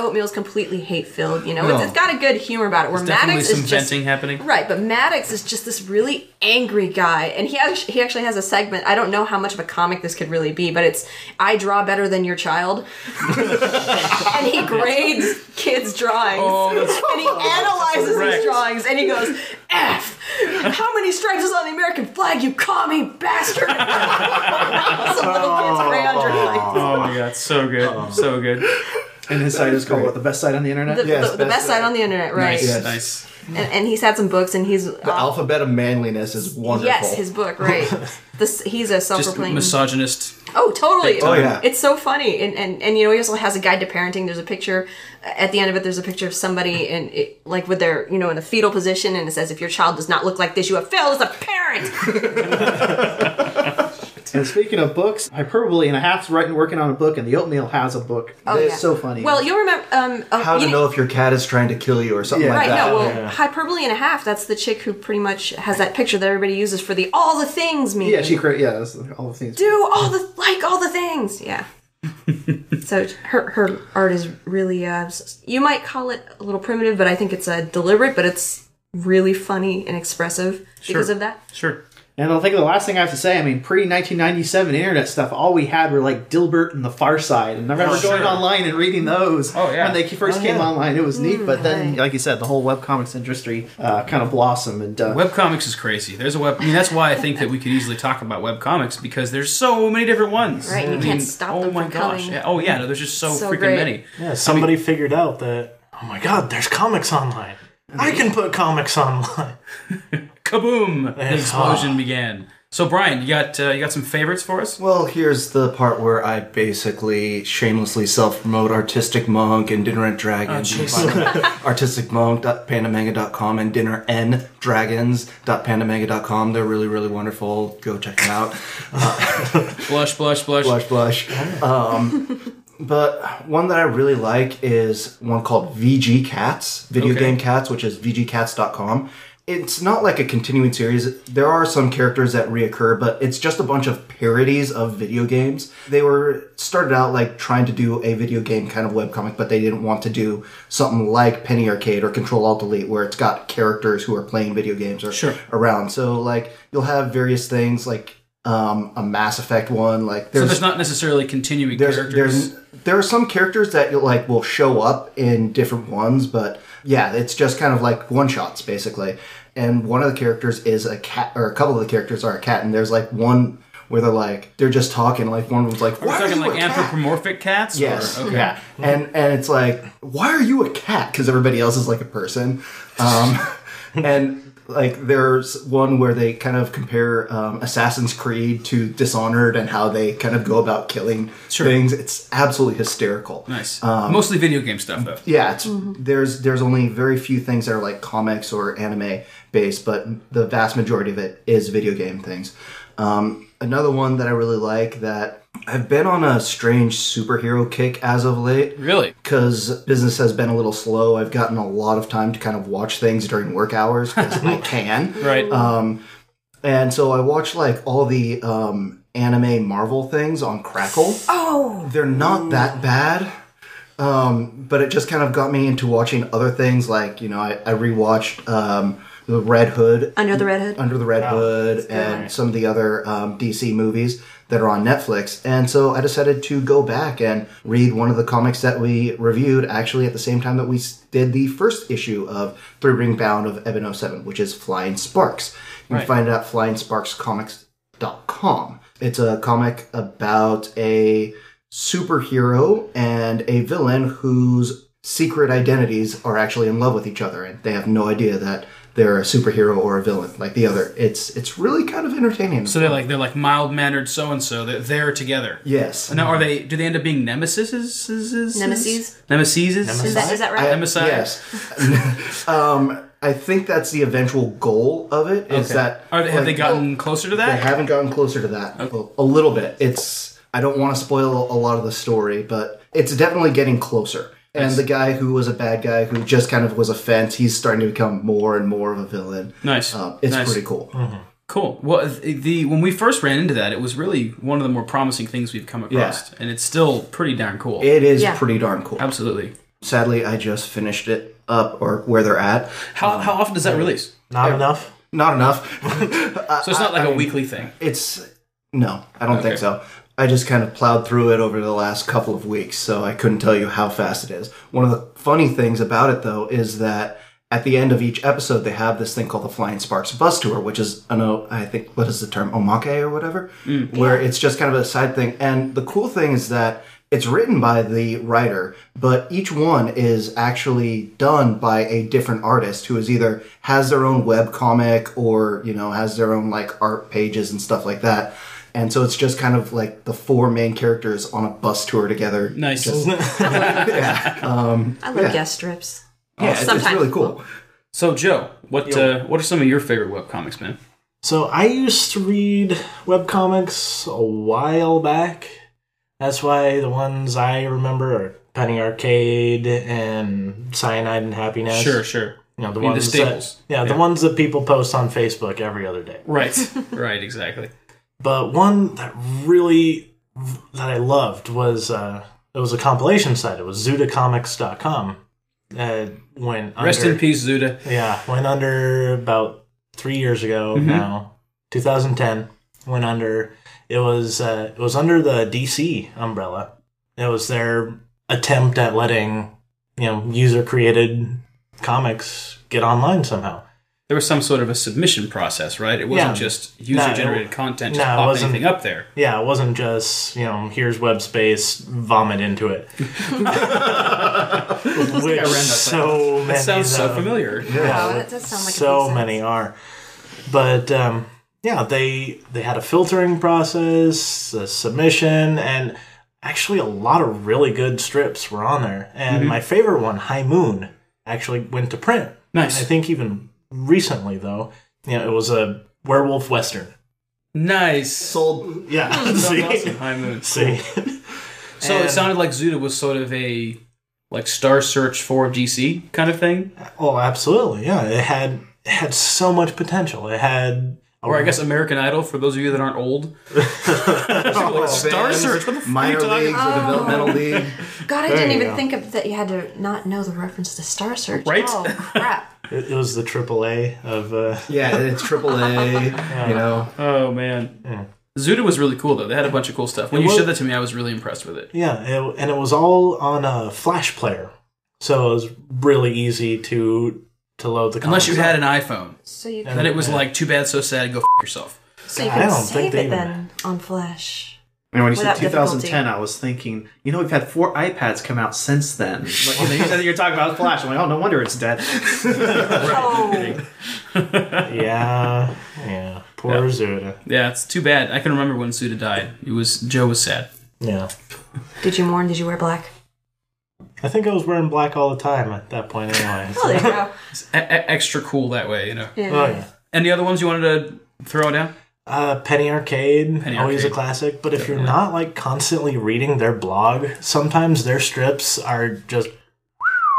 S4: that oatmeal is completely hate filled. You know,
S2: No.
S4: it's, it's got a good humor about it. Where
S1: Definitely
S4: Maddox
S1: some
S4: is just
S1: venting happening.
S4: Right, but Maddox is just this really angry guy, and he actually, he actually has a segment. I don't know how much of a comic this could really be, but it's "I draw better than your child," *laughs* and he grades kids' drawings,
S1: Oh,
S4: and he analyzes
S1: correct.
S4: these drawings, and he goes, "F, how many stripes is on the American flag? You commie bastard!" *laughs* Some little kid's oh. crayon.
S1: Oh my god, so good, so good.
S5: And his site is called what, the best site on the internet.
S4: The,
S2: Yes,
S4: the, the
S2: best
S4: best site on the internet, right?
S1: Nice,
S2: Yes.
S1: nice.
S4: And, and he's had some books, and he's
S2: The uh, alphabet of manliness is wonderful.
S4: Yes, his book, right? *laughs* this he's a self-proclaimed.
S1: misogynist.
S4: oh, totally.
S2: Oh, yeah.
S4: It's so funny, and, and and you know he also has a guide to parenting. There's a picture at the end of it. There's a picture of somebody in it, like with their you know in a fetal position, and it says, "If your child does not look like this, you have failed as a parent." *laughs* *laughs*
S5: And *laughs* speaking of books, Hyperbole and a Half's writing working on a book, and the Oatmeal has a book.
S4: Oh,
S5: it's
S4: yeah.
S5: so funny.
S4: well, you'll remember. Um, oh,
S2: How
S4: you
S2: to
S4: know-
S2: know if your cat is trying to kill you or something
S5: Yeah.
S2: like
S4: Right,
S2: that.
S4: no, well,
S3: Yeah.
S4: hyperbole and a half. That's the chick who pretty much has that picture that everybody uses for the all the things meme.
S5: yeah, she created yeah, that's all the things.
S4: do all the like all the things. Yeah. *laughs* so her her art is really uh, you might call it a little primitive, but I think it's uh, deliberate, but it's really funny and expressive because of that.
S1: Sure.
S5: And I think the last thing I have to say, I mean, pre 1997 internet stuff, all we had were like Dilbert and the Far Side. And I remember
S1: Oh,
S5: going
S1: sure.
S5: online and reading those
S1: Oh, yeah.
S5: when they first
S3: Oh,
S5: came
S3: yeah.
S5: online. It was neat. But then,
S4: right.
S5: like you said, the whole webcomics industry uh, kind of blossomed. And uh,
S1: Webcomics is crazy. There's a web. I mean, that's why I think that we could easily talk about webcomics because there's so many different ones.
S4: Right, you
S1: I
S4: can't
S1: mean,
S4: stop
S1: Oh
S4: them
S1: my
S4: from
S1: gosh.
S4: coming.
S1: Oh yeah. No, there's just so,
S4: So
S1: freaking
S4: great.
S1: many.
S3: Yeah, somebody figured out that. Oh my God, there's comics online. I can put comics online. *laughs*
S1: Kaboom! *laughs* The explosion began. So Brian, you got uh, you got some favorites for us?
S2: Well, here's the part where I basically shamelessly self-promote Artistic Monk and Dinner and Dragons. You can find *laughs* *laughs* them at artisticmonk.pandamanga.com and dinneranddragons.pandamanga.com. They're really, really wonderful. Go check them out.
S1: Blush, blush, blush.
S2: Blush, blush. Um, but one that I really like is one called VG Cats, Video
S1: Okay.
S2: Game Cats, which is vgcats.com. It's not like a continuing series. There are some characters that reoccur, but it's just a bunch of parodies of video games. They were started out like trying to do a video game kind of webcomic, but they didn't want to do something like Penny Arcade or Control Alt Delete, where it's got characters who are playing video games or
S1: Sure.
S2: around. So like you'll have various things like um, a Mass Effect one, like
S1: So
S2: there's
S1: there's not necessarily continuing
S2: there's
S1: characters.
S2: there's there are some characters that like will show up in different ones, but yeah, it's just kind of like one shots basically. And one of the characters is a cat, or a couple of the characters are a cat, and there's like one where they're like they're just talking, like one was like,
S1: Are we
S2: "Why are
S1: talking
S2: you
S1: like
S2: a cat?"
S1: anthropomorphic cats? or-
S2: Yes,
S1: okay.
S2: yeah, and and it's like, why are you a cat? Because everybody else is like a person, um, *laughs* and Like there's one where they kind of compare um, Assassin's Creed to Dishonored and how they kind of go about killing
S1: Sure.
S2: things. It's absolutely hysterical.
S1: Nice.
S2: Um,
S1: Mostly video game stuff, though.
S2: Yeah, it's, there's there's only very few things that are like comics or anime based, but the vast majority of it is video game things. Um, another one that I really like that I've been on a strange superhero kick as of late
S1: Really?
S2: because business has been a little slow. I've gotten a lot of time to kind of watch things during work hours because *laughs* I can.
S1: Right.
S2: Um, and so I watch like all the um, anime Marvel things on Crackle.
S4: Oh,
S2: They're not that bad. Um, but it just kind of got me into watching other things like, you know, I, I rewatched um, The Red Hood,
S4: Under the Red Hood.
S2: Under the Red Hood, and some of the other um, DC movies that are on Netflix. And so I decided to go back and read one of the comics that we reviewed actually at the same time that we did the first issue of Three Ring Bound of Eben 07, which is Flying Sparks. You
S1: Right.
S2: can find it at flyingsparkscomics.com. It's a comic about a superhero and a villain whose secret identities are actually in love with each other and they have no idea that they're a superhero or a villain like the other. It's it's really kind of entertaining.
S1: So they're like they're like mild mannered so and so. They're there together.
S2: yes.
S1: And now, are they? Do they end up being nemesis?
S4: Nemesis?
S1: Nemesis?
S4: Is that, is that right?
S2: I-
S1: Nemesis?
S2: Yes. *laughs* um, I think that's the eventual goal of it. Is
S1: Okay.
S2: that
S1: Are they, have they
S2: like,
S1: gotten closer to that?
S2: They haven't gotten closer to that. Okay. A little bit. It's. I don't want to spoil a lot of the story, but it's definitely getting closer. And the guy who was a bad guy, who just kind of was a fence, he's starting to become more and more of a villain.
S1: Nice.
S2: Um, it's
S1: Nice.
S2: pretty cool.
S1: Cool. Well, the, the when we first ran into that, it was really one of the more promising things we've come across, and it's still pretty darn cool.
S2: It is
S4: Yeah.
S2: pretty darn cool.
S1: Absolutely.
S2: Sadly, I just finished it up, or where they're at.
S1: How how often does that release?
S3: Not enough.
S2: Not enough. *laughs*
S1: So it's not like a weekly thing.
S2: It's no, I don't
S1: Okay.
S2: think so. I just kind of plowed through it over the last couple of weeks, so I couldn't tell you how fast it is. One of the funny things about it, though, is that at the end of each episode, they have this thing called the Flying Sparks Bus Tour, which is, I know, I think, what is the term, omake or whatever, mm, where it's just kind of a side thing. And the cool thing is that it's written by the writer, but each one is actually done by a different artist who is either has their own web comic or, you know, has their own like art pages and stuff like that. And so it's just kind of like the four main characters on a bus tour together.
S1: Nice. *laughs* *laughs*
S2: Um,
S4: I love
S2: Yeah.
S4: guest strips.
S2: yeah, it's, it's really cool.
S1: So Joe, what uh, what are some of your favorite webcomics, man?
S3: So I used to read webcomics a while back. That's why the ones I remember are Penny Arcade and Cyanide and Happiness.
S1: Sure, sure.
S3: You know, the
S1: I mean, the
S3: ones
S1: staples.
S3: That, yeah, the ones that people post on Facebook every other day.
S1: Right. *laughs* right. Exactly.
S3: But one that really that I loved was uh, it was a compilation site. It was ZudaComics.com. Uh, when
S1: Rest
S3: under,
S1: in peace, Zuda.
S3: Yeah, went under about three years ago
S1: Mm-hmm.
S3: now, 2010. Went under. It was uh, it was under the DC umbrella. It was their attempt at letting you know user created comics get online somehow.
S1: There was some sort of a submission process, right? It wasn't
S3: Yeah.
S1: just user generated
S3: it-
S1: content,
S3: no,
S1: pop
S3: wasn't-
S1: anything up there.
S3: Yeah, it wasn't just you know here's web space, vomit into it. *laughs* Which
S1: ran that
S3: so many
S1: That sounds so
S3: of-
S1: familiar.
S4: Wow, that does sound like
S3: so many are but um, yeah they they had a filtering process a submission and actually a lot of really good strips were on there and
S1: Mm-hmm.
S3: my favorite one high moon actually went to print
S1: Nice.
S3: i think even recently though you know it was a werewolf western
S1: Nice.
S2: Sold.
S3: yeah *laughs* see
S1: awesome. High Moon.
S3: see *laughs*
S1: So it sounded like Zuda was sort of a like Star Search for DC kind of thing,
S3: oh absolutely yeah it had it had so much potential it had
S1: or I guess American Idol for those of you that aren't old. *laughs*
S2: Oh,
S1: Star
S2: fans,
S1: Search. What the f- are you
S2: Minor
S1: talking
S2: leagues
S1: about?
S2: or developmental league.
S4: God, I
S3: There
S4: didn't
S3: you
S4: even
S3: go.
S4: think of that. You had to not know the reference to Star Search.
S1: Right?
S4: Oh crap! *laughs*
S3: it, it was the triple a of uh
S2: Yeah, it's *laughs* triple A. You know,
S1: Oh man. Zuda was really cool though. They had a bunch of cool stuff. When
S3: It
S1: you
S3: was-
S1: showed that to me, I was really impressed with it.
S3: Yeah, it, and it was all on a Flash player, so it was really easy to to load the.
S1: Unless you had an iPhone,
S4: So you
S1: then
S4: can,
S1: it was
S3: Yeah.
S1: like too bad, so sad. Go f- yourself.
S4: so you
S3: I
S4: can
S3: don't think
S4: save
S3: they
S4: it
S3: even-
S4: then on Flash.
S5: And when you
S4: Without
S5: said 2010, I was thinking, you know, we've had four iPads come out since then. Like, you know, you said you're talking about Flash. I'm like, oh, no wonder it's dead. *laughs*
S4: Oh, *laughs*
S3: Yeah, yeah. Poor Zuda.
S1: Yeah, it's too bad. I can remember when Zuda died. It was Joe was sad.
S3: Yeah.
S4: did you mourn? Did you wear black?
S3: I think I was wearing black all the time at that point anyway. *laughs*
S4: Oh, there you go.
S1: It's e- e- extra cool that way, you know.
S4: Yeah.
S3: Oh yeah.
S1: Any other ones you wanted to throw down?
S3: Uh, Penny Arcade,
S1: Penny
S3: always
S1: Arcade.
S3: a classic. But if you're not like constantly reading their blog, sometimes their strips are just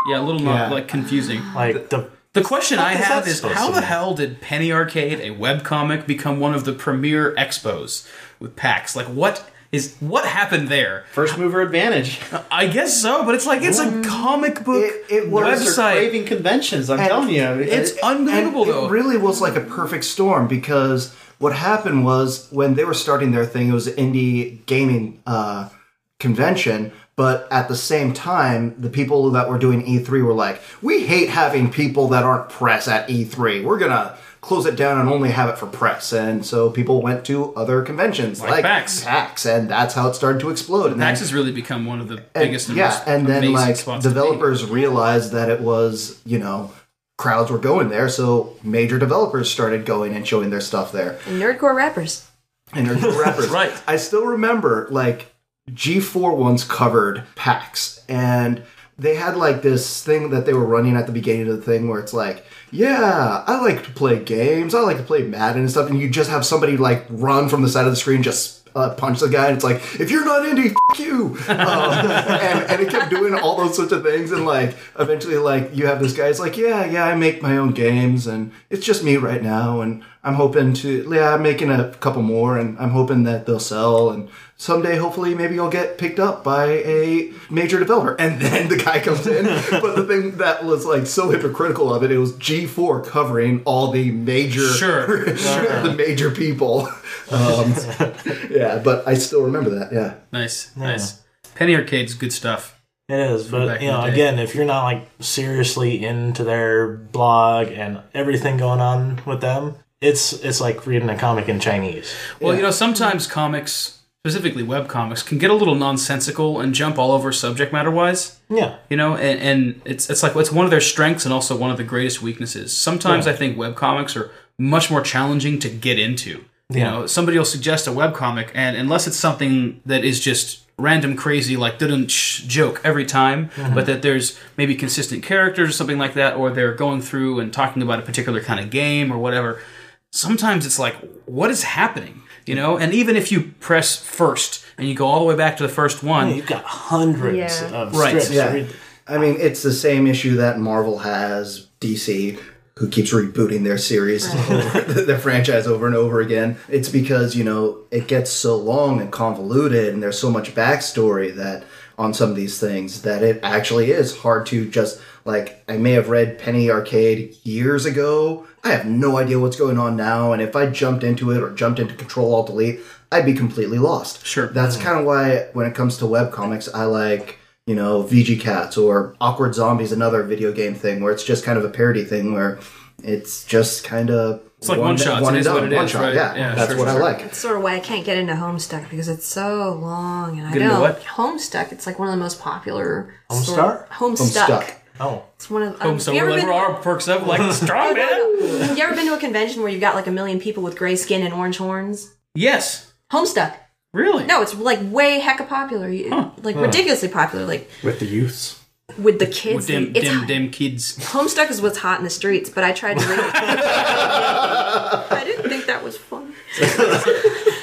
S1: Yeah, a little
S5: Yeah.
S1: not like confusing.
S3: like the
S1: The question I have is how the hell did Penny Arcade, a webcomic, become one of the premier expos with PAX? Like what is what happened there?
S5: First mover advantage.
S1: I guess so, but it's like it's a comic book
S2: It- it was-
S5: They're
S1: website.
S5: craving conventions. I'm
S2: And
S5: telling you.
S1: It's
S2: And
S1: unbelievable though.
S2: It really was like a perfect storm because what happened was when they were starting their thing, it was an indie gaming uh, convention. But at the same time, the people that were doing E3 were like, "We hate having people that aren't press at E3. We're gonna close it down and only have it for press." And so people went to other conventions
S1: Like
S2: like,
S1: PAX.
S2: PAX, and that's how it started to explode. And then-
S1: PAX has really become one of the
S2: and-
S1: biggest and
S2: yeah,
S1: most
S2: and then like
S1: spots to be.
S2: developers realized that it was you know crowds were going there, so major developers started going and showing their stuff there.
S4: And nerdcore rappers.
S2: And there's *laughs* no rappers.
S1: Right.
S2: I still remember like G4 once covered PAX and they had like this thing that they were running at the beginning of the thing where it's like, yeah, I like to play games. I like to play Madden and stuff. And you just have somebody like run from the side of the screen, just uh, punch the guy. And it's like, if you're not indie, f- you. *laughs* Um, and, and it kept doing all those sorts of things. And like, eventually, like, you have this guy, it's like, yeah, yeah, I make my own games. And it's just me right now. And I'm hoping to, yeah, I'm making a couple more. And I'm hoping that they'll sell. And someday, hopefully, maybe you'll get picked up by a major developer. And *laughs* then the guy comes in. but the thing that was like so hypocritical of it, it was G4 covering all the major,
S1: Sure. *laughs*
S2: the major people. Um, yeah, but I still remember that. Yeah.
S1: Nice, nice. Penny Arcade's good stuff.
S3: It is, but you know, again, if you're not like seriously into their blog and everything going on with them, it's it's like reading a comic in Chinese.
S1: Well, you know, sometimes comics, specifically web comics, can get a little nonsensical and jump all over subject matter wise.
S3: Yeah,
S1: You know, and, and it's it's like it's one of their strengths and also one of the greatest weaknesses. Sometimes
S3: Yeah.
S1: I think web comics are much more challenging to get into. You know, somebody will suggest a web comic, and unless it's something that is just random, crazy, like didn't joke every time, mm-hmm. but that there's maybe consistent characters or something like that, or they're going through and talking about a particular kind of game or whatever. Sometimes it's like, what is happening? You know, and even if you press first and you go all the way back to the first one,
S3: you've got hundreds
S4: Yeah.
S3: of
S1: Right,
S3: strips. to
S2: Yeah. I mean, it's the same issue that Marvel has, DC, who keeps rebooting their series, *laughs* their franchise over and over again. It's because, you know, it gets so long and convoluted and there's so much backstory that on some of these things that it actually is hard to just like I may have read Penny Arcade years ago. I have no idea what's going on now, and if I jumped into it or jumped into Control Alt Delete, I'd be completely lost.
S1: Sure.
S2: That's kind of why when it comes to web comics, I like you know, VG Cats or Awkward Zombies, another video game thing where it's just kind of a parody thing where it's just kind of
S1: It's like
S2: one
S1: shot, one
S2: and
S1: is what
S2: done,
S1: it
S2: one
S1: is,
S2: shot.
S1: right?
S2: Yeah,
S1: Yeah,
S2: that's
S1: sure,
S2: what
S1: sure,
S2: I like.
S4: That's sort of why I can't get into Homestuck because it's so long, and I
S1: Get into
S4: don't. Homestuck. It's like one of the most popular.
S3: Homestar?
S4: sort- Homestuck.
S2: Homestuck.
S3: Oh,
S4: It's one of.
S1: Home
S4: Um,
S1: so
S4: you
S1: we're
S4: ever
S1: like,
S4: been?
S1: we're all perks up like *laughs* strong man.
S4: you ever been to a convention where you've got like a million people with gray skin and orange horns?
S1: Yes,
S4: Homestuck.
S1: really.
S4: No, it's like way hecka popular. You- Like ridiculously popular. Like
S5: with the youths.
S4: with the kids.
S1: With them,
S4: it's
S1: them, them kids.
S4: Homestuck is what's hot in the streets, but I tried to *laughs* read it. I didn't think that was fun. *laughs*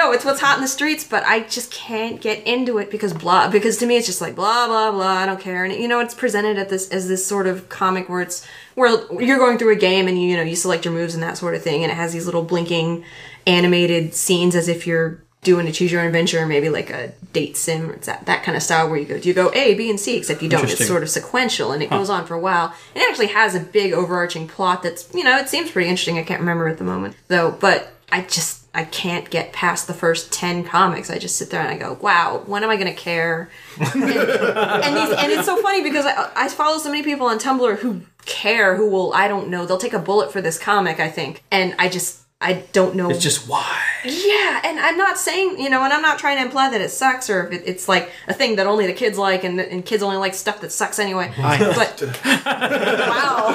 S4: no, it's what's hot in the streets, but I just can't get into it because blah. Because to me, it's just like blah blah blah. I don't care, and you know, it's presented at this as this sort of comic where it's where you're going through a game and you, you know you select your moves and that sort of thing, and it has these little blinking animated scenes as if you're doing a choose your own adventure, maybe like a date sim, or it's that, that kind of style where you go, do you go A, B, and C, except you don't. It's sort of sequential and it goes on for a while. It actually has a big overarching plot that's, you know, it seems pretty interesting. I can't remember at the moment though, but I just, I can't get past the first 10 comics. I just sit there and I go, wow, when am I going to care? and, *laughs* and, these, and it's so funny because I, I follow so many people on Tumblr who care, who will, I don't know, they'll take a bullet for this comic, I think. And I just, I don't know.
S1: It's just why.
S4: Yeah, and I'm not saying, you know, and I'm not trying to imply that it sucks or if it, it's like a thing that only the kids like and, and kids only like stuff that sucks anyway. *laughs* But, wow.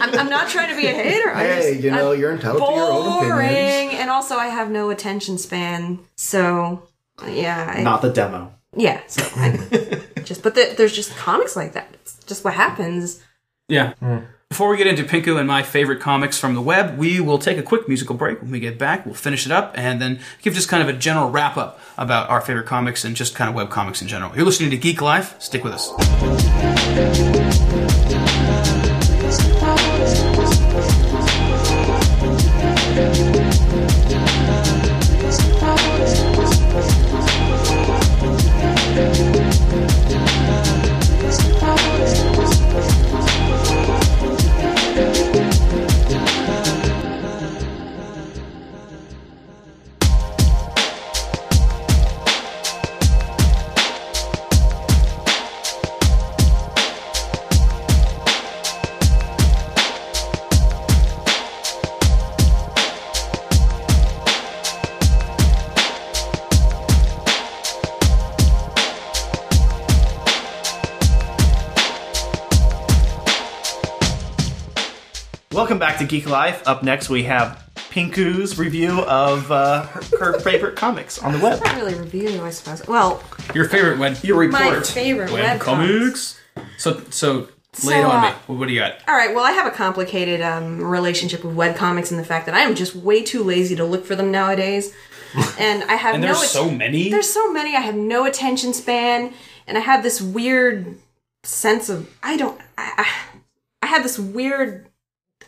S4: I'm, I'm not trying to be a hater. I
S2: Hey,
S4: just,
S2: you know,
S4: I'm
S2: you're entitled to your own
S4: boring,
S2: opinions.
S4: and also I have no attention span. So, yeah. I,
S5: Not the demo.
S4: yeah, so I, *laughs* just, but the, there's just comics like that. It's just what happens.
S1: Yeah. Hmm. Before we get into Pinku and my favorite comics from the web, we will take a quick musical break. When we get back, we'll finish it up and then give just kind of a general wrap up about our favorite comics and just kind of web comics in general. You're listening to Geek Life. Stick with us.
S5: To Geek Life. Up next, we have Pinku's review of uh, her, her *laughs* favorite comics on the web.
S4: Not really review, I suppose. Well,
S1: Your favorite web,
S5: Your
S4: my favorite
S1: web
S4: web
S1: comics. So, so, lay it
S4: So,
S1: on me.
S4: uh,
S1: What do you got?
S4: All right. Well, I have a complicated um, relationship with web comics and the fact that I am just way too lazy to look for them nowadays. *laughs* And I have
S1: And
S4: no.
S1: there's
S4: att-
S1: so many.
S4: There's so many. I have no attention span, and I have this weird sense of I don't. I, I, I have this weird,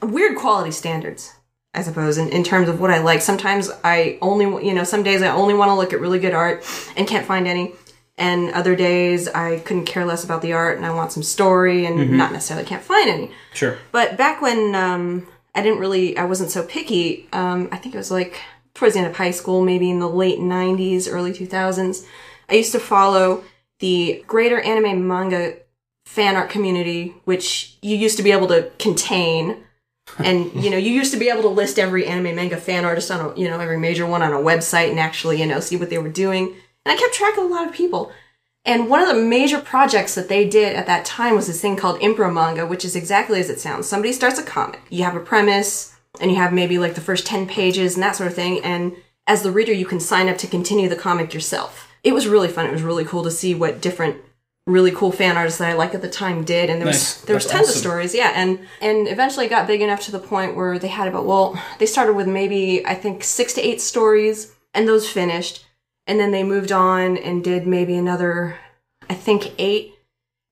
S4: weird quality standards. I suppose in, in terms of what I like. Sometimes I only, you know, some days I only want to look at really good art and can't find any. And other days I couldn't care less about the art and I want some story and not necessarily can't find any.
S1: Sure.
S4: But back when um, I didn't really, I wasn't so picky. Um, I think it was like towards the end of high school, maybe in the late '90s, early 2000s. I used to follow the greater anime manga fan art community, which you used to be able to contain. And you know, you used to be able to list every anime manga fan artist on a, you know, every major one on a website and actually, you know, see what they were doing. And I kept track of a lot of people. And one of the major projects that they did at that time was this thing called impro manga, which is exactly as it sounds. Somebody starts a comic. You have a premise, and you have maybe like the first 10 pages and that sort of thing. And as the reader, you can sign up to continue the comic yourself. It was really fun. It was really cool to see what different really cool fan artists that I liked at the time did, and there
S1: Nice.
S4: was there was
S1: That's
S4: tons of stories, yeah, and and eventually it got big enough to the point where they had about well, they started with maybe I think six to eight stories, and those finished, and then they moved on and did maybe another, I think eight,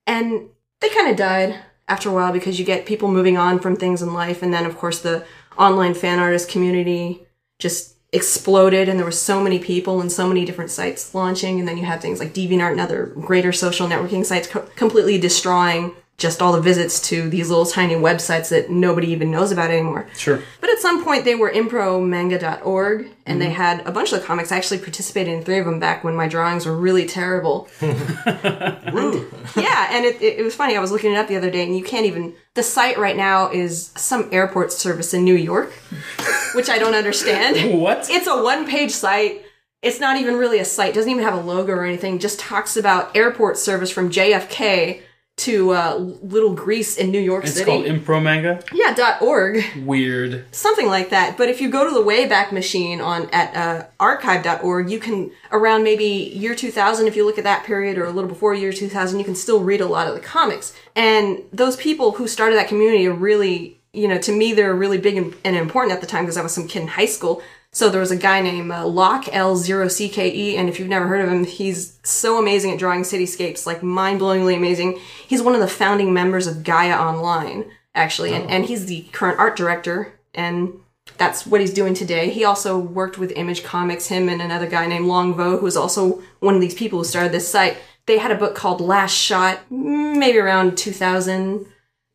S4: and they kind of died after a while because you get people moving on from things in life, and then of course the online fan artist community just exploded and there were so many people and so many different sites launching and then you had things like DeviantArt and other greater social networking sites co- completely destroying just all the visits to these little tiny websites that nobody even knows about anymore.
S1: Sure.
S4: But at some point they were impromanga.org and they mm-hmm. had a bunch of the comics. I actually participated in three of them back when my drawings were really terrible. *laughs* yeah, and it, it, it was funny. I was looking it up the other day and you can't even. The site right now is some airport service in New York, *laughs* which I don't understand. *laughs*
S1: What?
S4: It's a one page site. It's not even really a site. Doesn't even have a logo or anything. Just talks about airport service from JFK to uh, Little Greece in New York
S1: It's
S4: City.
S1: It's called Impro Manga.
S4: yeah, dot .org,
S1: Weird.
S4: something like that. But if you go to the Wayback Machine on at uh, archive.org, you can around maybe year 2000. If you look at that period or a little before year 2000, you can still read a lot of the comics. And those people who started that community are really, you know, to me they're really big and, important at the time because I was some kid in high school. So there was a guy named uh, Locke L0CKE, and if you've never heard of him, he's so amazing at drawing cityscapes, like mind-blowingly amazing. He's one of the founding members of Gaia Online, actually, and, and he's the current art director, and that's what he's doing today. He also worked with Image Comics, him and another guy named Long Vo, who was also one of these people who started this site. They had a book called Last Shot, maybe around 2000,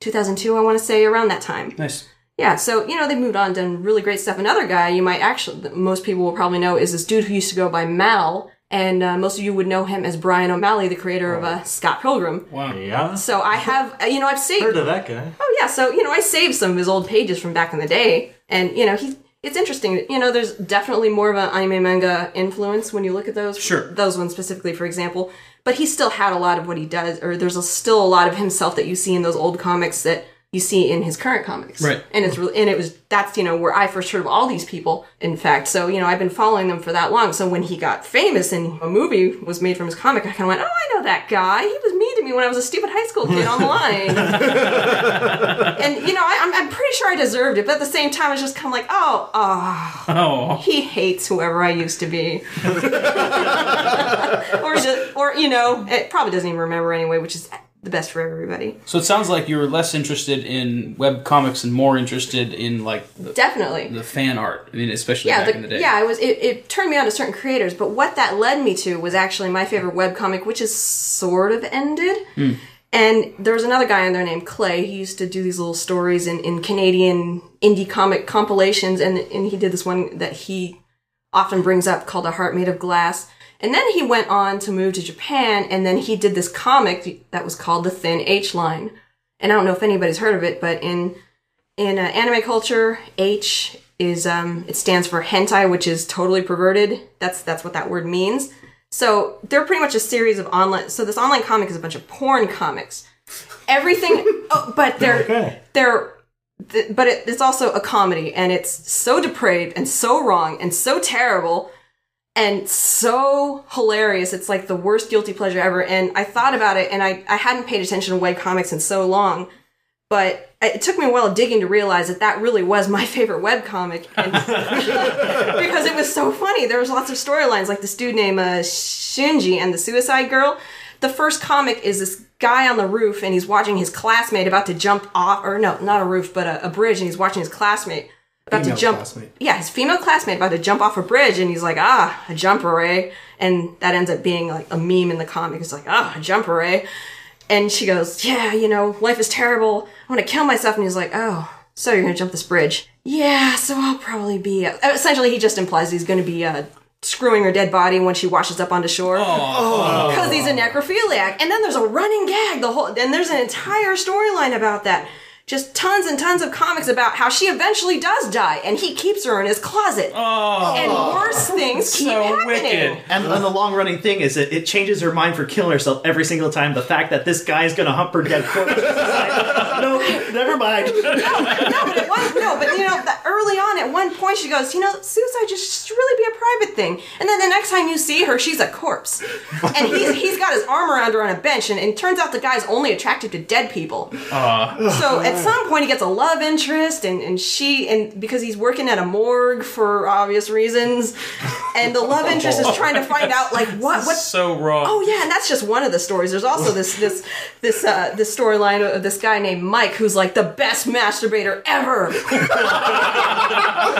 S4: 2002, I want to say, around that time.
S1: Nice.
S4: Yeah, so you know they've moved on, done really great stuff. Another guy you might actually, most people will probably know, is this dude who used to go by Mal, and uh, most of you would know him as Bryan O'Malley, the creator of uh, Scott Pilgrim.
S1: Wow.
S3: Yeah.
S4: So I have, uh, you know, I've saved.
S3: Heard of that guy.
S4: Oh yeah, so you know I saved some of his old pages from back in the day, and you know he it's interesting. You know, there's definitely more of an anime manga influence when you look at those.
S1: Sure.
S4: Those ones specifically, for example. But he still had a lot of what he does, or there's a, still a lot of himself that you see in those old comics that you see in his current comics.
S1: Right.
S4: And it's really, and it was, that's, you know, where I first heard of all these people, in fact. So, you know, I've been following them for that long. So when he got famous and a movie was made from his comic, I kind of went, oh, I know that guy. He was mean to me when I was a stupid high school kid on the line. *laughs* and, you know, I, I'm, I'm pretty sure I deserved it. But at the same time, I was just kind of like, oh, oh,
S1: Oh,
S4: he hates whoever I used to be. *laughs* *laughs* or, just, or, you know, it probably doesn't even remember anyway, which is the best for everybody.
S1: so it sounds like you're less interested in web comics and more interested in like the,
S4: Definitely.
S1: the fan art. I mean, especially
S4: yeah,
S1: back
S4: the,
S1: in the day.
S4: yeah, I was. It, it turned me on to certain creators, but what that led me to was actually my favorite web comic, which is sort of ended.
S1: Hmm.
S4: And there was another guy in there named Clay. He used to do these little stories in, in Canadian indie comic compilations, and and he did this one that he often brings up called A Heart Made of Glass. And then he went on to move to Japan, and then he did this comic that was called The Thin H Line. And I don't know if anybody's heard of it, but in in uh, anime culture, H is um it stands for hentai, which is totally perverted. That's that's what that word means. So they're pretty much a series of online. So this online comic is a bunch of porn comics. Everything, *laughs* oh, but they're
S3: Okay.
S4: they're. th- But it, it's also a comedy, and it's so depraved and so wrong and so terrible and so hilarious. It's like the worst guilty pleasure ever. And I thought about it, and I, I hadn't paid attention to web comics in so long, but it took me a while digging to realize that that really was my *laughs* favorite web comic, and *laughs* because it was so funny. There was lots of storylines, like this dude named uh, Shinji and the Suicide Girl. The first comic is this guy on the roof, and he's watching his classmate about to jump off, or no, not a roof, but a, a bridge, and he's watching his classmate about
S2: Female
S4: to jump.
S2: classmate.
S4: Yeah, his female classmate about to jump off a bridge, and he's like, ah, a jumper, eh? And that ends up being like a meme in the comic. It's like, ah, a jumper, eh? And she goes, yeah, you know, life is terrible. I want to kill myself. And he's like, oh, so you're going to jump this bridge? Yeah, so I'll probably be. Uh, essentially, he just implies he's going to be uh, screwing her dead body when she washes up onto shore. Because he's a necrophiliac. And then there's a running gag. The whole and there's an entire storyline about that. Just tons and tons of comics about how she eventually does die, and he keeps her in his closet. Oh, and worse things keep
S1: so
S4: happening.
S1: wicked.
S5: And, and the long running thing is that it changes her mind for killing herself every single time. The fact that this guy is gonna hump her dead corpse. Like, *laughs* no, never mind.
S4: no, but it was no, but you know, the, early on at one point she goes, you know, suicide just should really be a private thing. And then the next time you see her, she's a corpse, and he's *laughs* he's got his arm around her on a bench, and, and it turns out the guy's only attracted to dead people. so at some point he gets a love interest, and and she and because he's working at a morgue for obvious reasons, and the love interest is trying to *laughs* find out like what what
S1: so wrong.
S4: Oh yeah, and that's just one of the stories. There's also this this this uh, this storyline of this guy named Mike who's like the best masturbator ever. *laughs*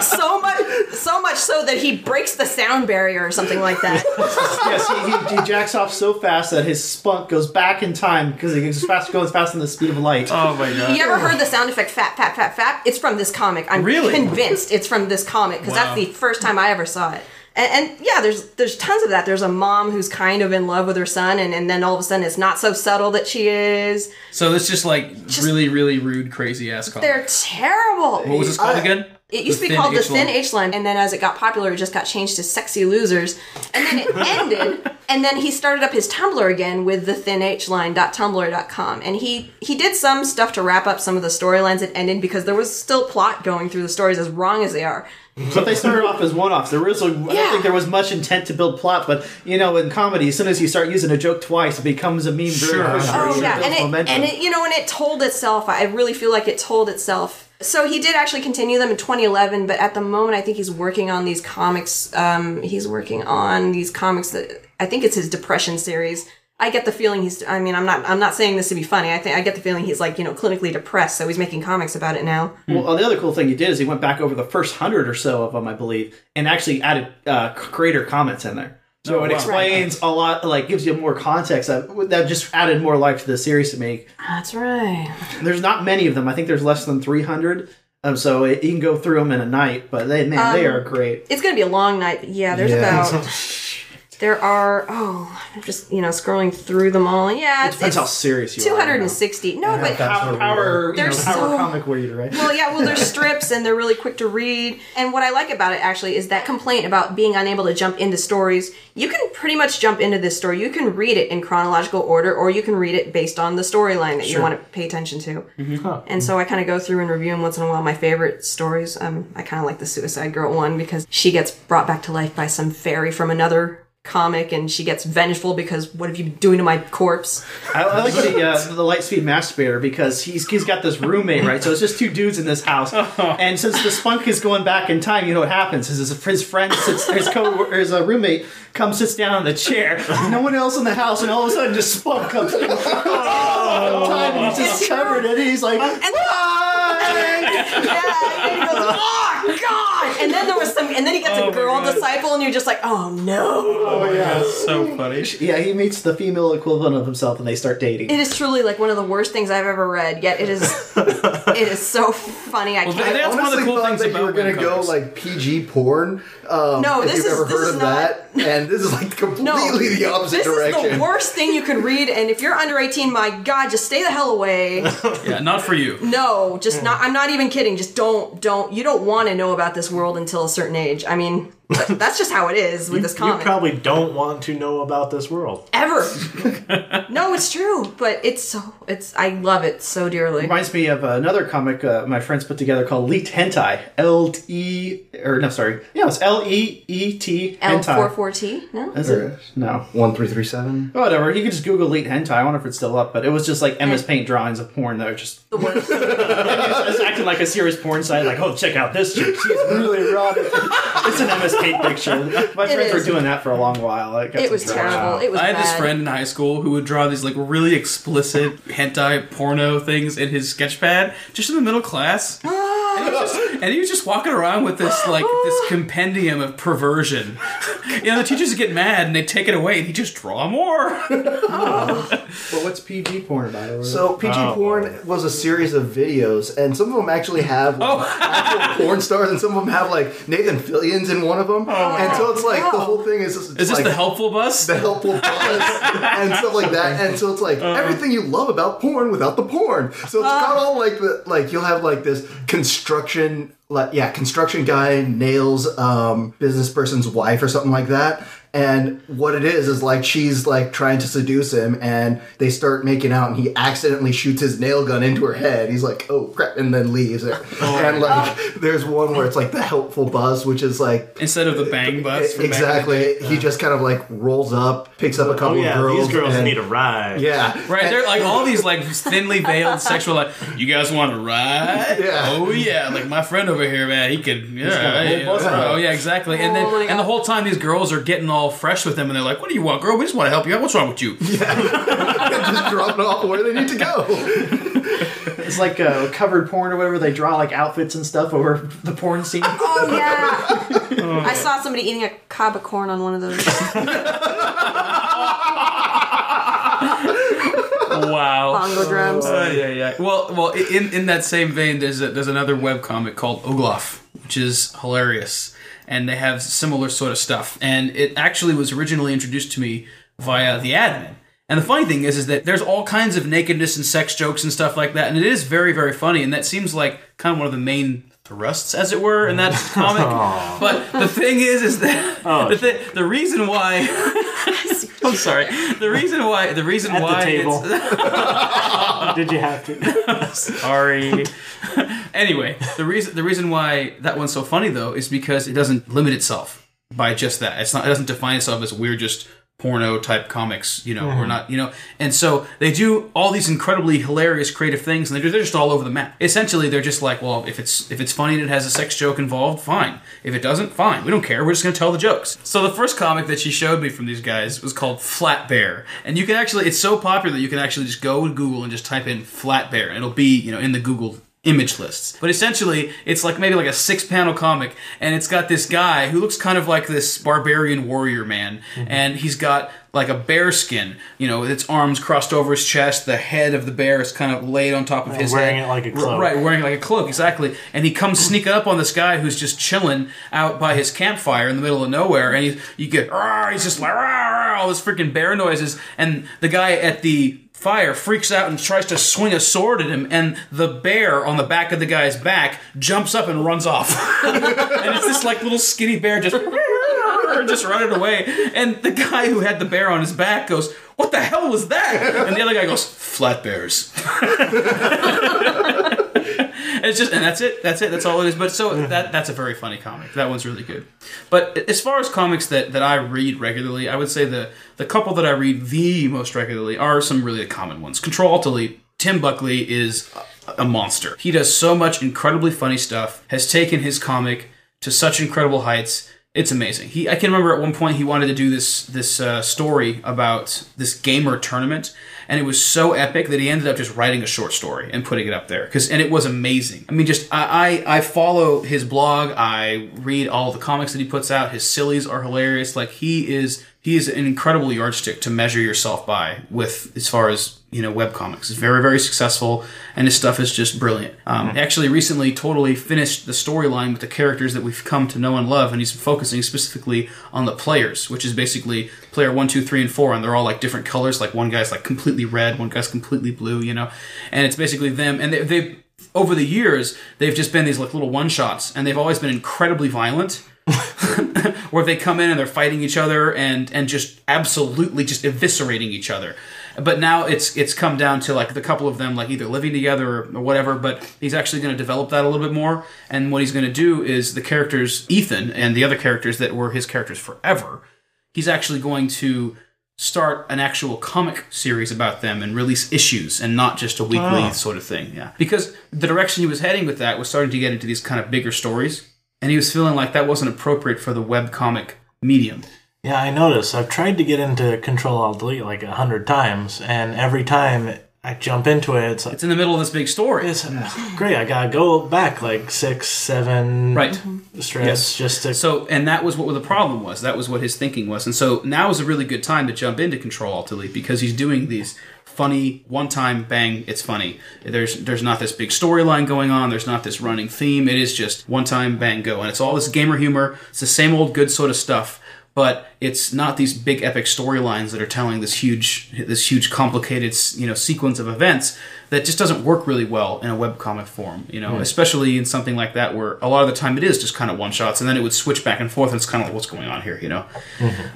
S4: so much, so much so that he breaks the sound barrier or something like that.
S5: yes, he, he, he jacks off so fast that his spunk goes back in time because he goes fast, goes faster than the speed of light.
S1: Oh my god.
S4: You ever heard the sound effect "fat, fat, fat, fat"? It's from this comic. I'm
S1: Really?
S4: convinced it's from this comic because
S1: Wow.
S4: that's the first time I ever saw it. And, and yeah, there's there's tons of that. There's a mom who's kind of in love with her son, and, and then all of a sudden it's not so subtle that she is.
S1: So it's just like really, really rude, crazy ass comic.
S4: They're terrible.
S1: What was this called
S2: I-
S1: again?
S4: It used
S1: The
S4: to be called the
S1: H Line.
S4: Thin H Line, and then as it got popular, it just got changed to Sexy Losers. And then it *laughs* ended, and then he started up his Tumblr again with the thinhline.tumblr.com. And he, he did some stuff to wrap up some of the storylines that ended because there was still plot going through the stories as wrong as they are.
S5: But they started off as one-offs. There was, I don't think there was much intent to build plot, but you know, in comedy, as soon as you start using a joke twice, it becomes a meme. Very
S1: Sure,
S5: quickly.
S1: sure,
S4: Oh
S1: sure.
S4: yeah, and it and it you know and it told itself. I really feel like it told itself. So he did actually continue them in 2011, but at the moment, I think he's working on these comics. Um, he's working on these comics that I think it's his depression series. I get the feeling he's. I mean, I'm not. I'm not saying this to be funny. I think I get the feeling he's like you know clinically depressed. So he's making comics about it now.
S5: Well, the other cool thing he did is he went back over the first hundred or so of them, I believe, and actually added uh, creator comments in there. So
S1: Oh,
S5: it
S1: wow.
S5: explains a lot, like gives you more context. That, that just added more life to the series to me.
S4: That's right.
S5: There's not many of them. I think there's less than 300. Um, so it, you can go through them in a night, but they man, they
S4: Um,
S5: are great.
S4: It's gonna be a long night. Yeah, there's
S2: Yeah.
S4: about *laughs* There are oh, I'm just you know scrolling through them all. Yeah, it's,
S5: Depends how serious you are.
S4: Two hundred and sixty. No, but
S5: Power, power, you
S4: They're
S5: know, power
S4: so-
S5: comic reader, right?
S4: well, yeah, well, they're *laughs* strips and they're really quick to read. And what I like about it actually is that complaint about being unable to jump into stories. You can pretty much jump into this story. You can read it in chronological order, or you can read it based on the storyline that you want to pay attention to. And so I kind of go through and review them once in a while. My favorite stories. Um, I kind of like the Suicide Girl one because she gets brought back to life by some fairy from another comic, and she gets vengeful because what have you been doing to my corpse?
S5: I, I like the uh, the Lightspeed Masturbator because he's he's got this roommate, right? So it's just two dudes in this house, *laughs* and since the spunk is going back in time, you know what happens is his, his friend sits, his co his uh, roommate comes sits down on the chair, no one else in the house, and all of a sudden just spunk comes in. Oh, *laughs* time, and he's just covered in it. He's like,
S4: yeah, and he goes, oh god! And then there was some, and then he gets
S1: Oh
S4: a
S1: my
S4: girl
S1: God.
S4: disciple, and you're just like, oh no!
S5: oh yeah.
S1: That's so funny.
S5: Yeah, he meets the female equivalent of himself, and they start dating.
S4: It is truly like one of the worst things I've ever read. Yet it is, *laughs* it is so funny. I
S1: Well,
S4: can't.
S1: that's one of the
S2: honestly
S1: cool
S2: thought
S1: things
S2: that you were
S1: about
S2: gonna go
S1: webcomics.
S2: like PG porn. Um,
S4: No,
S2: if
S4: this
S2: you've
S4: is-
S2: ever
S4: this
S2: heard
S4: is
S2: of
S4: not-
S2: that, and this is like completely
S4: no,
S2: the opposite
S4: this
S2: direction.
S4: is the worst thing you could read. And if you're under 18, my God, just stay the hell away.
S1: Yeah, not for you.
S4: No, just not. I'm not even kidding. Just don't, don't. You don't want to know about this world until a certain age. I mean, that's just how it is with this comic.
S3: You probably don't want to know about this world.
S4: Ever. *laughs* no, it's true, but it's so. It's. I love it so dearly.
S5: It reminds me of another comic uh, my friends put together called Leet Hentai. L E or no, sorry, yeah, it's L E E T
S4: L
S5: Hentai.
S4: four four T. No.
S5: Is it? No.
S2: One three three seven.
S5: Whatever. You can just Google Leet Hentai. I wonder if it's still up, but it was just like MS Paint drawings of porn that are just
S4: The worst. *laughs*
S5: it's acting like a serious porn site. Like, oh, check out this chick. She's really erotic. It's an MS Paint picture. *laughs* My friends were doing that for a long while. It,
S4: It was
S5: drawings.
S4: terrible. It was.
S1: I had this friend in high school who would draw these like really explicit hentai porno things in his sketchpad, just in the middle class. Ah. And he, was just, and he was just walking around with this like this compendium of perversion. You know, the teachers would get mad and they'd take it away, and he'd just draw more. *laughs*
S5: But what's PG porn about? Or-
S2: So PG
S3: Oh.
S2: porn was a series of videos, and some of them actually have oh. like,
S1: Oh.
S2: actual porn stars, and some of them have like Nathan Fillion's in one of them. and so it's like the whole thing is just,
S1: Is this
S2: like,
S1: the helpful bus?
S2: the helpful buzz and stuff like that. And so it's like uh-huh. everything you love about porn without the porn. So it's got all like the like you'll have like this construction like yeah, construction guy nails um business person's wife or something like that. And what it is is like she's like trying to seduce him, and they start making out, and he accidentally shoots his nail gun into her head. He's like, "Oh crap!" and then leaves. Oh. and like, there's one where it's like the helpful buzz, which is like
S1: Instead of the bang bus. from back in the
S2: exactly.
S1: day.
S2: He just kind of like rolls up, picks up a
S3: Oh
S2: couple
S3: yeah,
S2: of girls.
S3: these girls
S2: and-
S3: need a ride.
S2: Yeah,
S1: Right,
S2: And-
S1: they're like all these like thinly veiled *laughs* sexual like you guys want to ride?
S2: Yeah.
S1: Oh yeah, like my friend over here, man, he could yeah,
S3: got a whole
S1: yeah. Oh yeah, exactly. And
S4: Oh
S1: then and the whole time these girls are getting all fresh with him and they're like, What do you want, girl? We just want to help you out. What's wrong with you? *laughs*
S2: Yeah, just dropping off where they need to go. *laughs*
S5: It's like uh, covered porn or whatever. They draw like outfits and stuff over the porn scene.
S4: Oh yeah. *laughs* I saw somebody eating a cob of corn on one of those.
S1: Wow.
S4: Bongo drums.
S1: Uh, yeah, yeah. Well, well, in in that same vein, there's a, there's another web comic called Oglaf, which is hilarious, and they have similar sort of stuff. And it actually was originally introduced to me via the admin. And the funny thing is, is that there's all kinds of nakedness and sex jokes and stuff like that, and it is very, very funny. And that seems like kind of one of the main thrusts, as it were, in that *laughs* comic. But the thing is, is that oh, *laughs* the, thi- the reason why. *laughs* I'm sorry. The reason why the reason
S3: At the
S1: why
S3: table. Did you have to? *laughs*
S1: Sorry. anyway, the reason the reason why that one's so funny though is because it doesn't limit itself by just that. It's not. It doesn't define itself as we're just porno type comics. You know, we're mm-hmm. not. You know, and so they do all these incredibly hilarious, creative things, and they're, they're just all over the map. Essentially, they're just like, well, if it's if it's funny and it has a sex joke involved, fine. If it doesn't, fine. We don't care. We're just gonna tell the jokes. So the first comic that she showed me from these guys was called Flat Bear, and you can actually it's so popular that you can actually just go to Google and just type in Flat Bear, and it'll be you know in the Google image lists. But essentially, it's like maybe like a six panel comic, and it's got this guy who looks kind of like this barbarian warrior man, mm-hmm. and he's got like a bear skin, you know, with its arms crossed over his chest. The head of the bear is kind of laid on top of his
S3: wearing
S1: head.
S3: it like a cloak.
S1: Right, wearing it like a cloak, exactly. And he comes sneaking up on this guy who's just chilling out by his campfire in the middle of nowhere. And he, you get, "Rawr," he's just like, all this freaking bear noises. And the guy at the fire freaks out and tries to swing a sword at him. And the bear on the back of the guy's back jumps up and runs off. *laughs* and it's this like little skinny bear just. *laughs* just running away. And the guy who had the bear on his back goes, What the hell was that? And the other guy goes, Flat bears. *laughs* And *laughs* it's just, and that's it. That's it. That's all it is. But so that that's a very funny comic. That one's really good. But as far as comics that, that I read regularly, I would say the the couple that I read the most regularly are some really common ones. Control Alt Delete. Tim Buckley is a- a monster. He does so much incredibly funny stuff. Has taken his comic to such incredible heights. It's amazing. He, I can remember at one point he wanted to do this this uh, story about this gamer tournament, and it was so epic that he ended up just writing a short story and putting it up there. Cause, and it was amazing. I mean, just I, I I follow his blog. I read all the comics that he puts out. His sillies are hilarious. Like he is he is an incredible yardstick to measure yourself by with as far as you know web comics. He's very very successful, and his stuff is just brilliant. Um, Actually, recently totally finished the storyline with the characters that we've come to know and love, and he's focusing specifically on the players, which is basically player one, two, three, and four, and they're all like different colors. Like one guy's like completely red, one guy's completely blue, you know, and it's basically them, and they, they've over the years they've just been these like little one shots, and they've always been incredibly violent *laughs* where they come in and they're fighting each other and and just absolutely just eviscerating each other. But now it's it's come down to like the couple of them like either living together or, or whatever. But he's actually going to develop that a little bit more. And what he's going to do is the characters Ethan and the other characters that were his characters forever. He's actually going to start an actual comic series about them and release issues and not just a weekly
S3: Oh.
S1: sort of thing. Yeah, because the direction he was heading with that was starting to get into these kind of bigger stories and he was feeling like that wasn't appropriate for the web comic medium.
S3: Yeah, I noticed. I've tried to get into Control Alt Delete like a hundred times, and every time I jump into it, it's like
S1: It's in the middle of this big story.
S3: it's great. I gotta go back like six, seven
S1: Right.
S3: strips
S1: Yes.
S3: just to.
S1: So, and that was what the problem was. That was what his thinking was. And so now is a really good time to jump into Control Alt Delete because he's doing these funny one time bang. It's funny. There's there's not this big storyline going on. There's not this running theme. It is just one time bang go, and it's all this gamer humor. It's the same old good sort of stuff. But it's not these big epic storylines that are telling this huge, this huge complicated, you know, sequence of events that just doesn't work really well in a webcomic form. You know, especially in something like that where a lot of the time it is just kind of one shots, and then it would switch back and forth, and it's kind of like what's going on here. You know,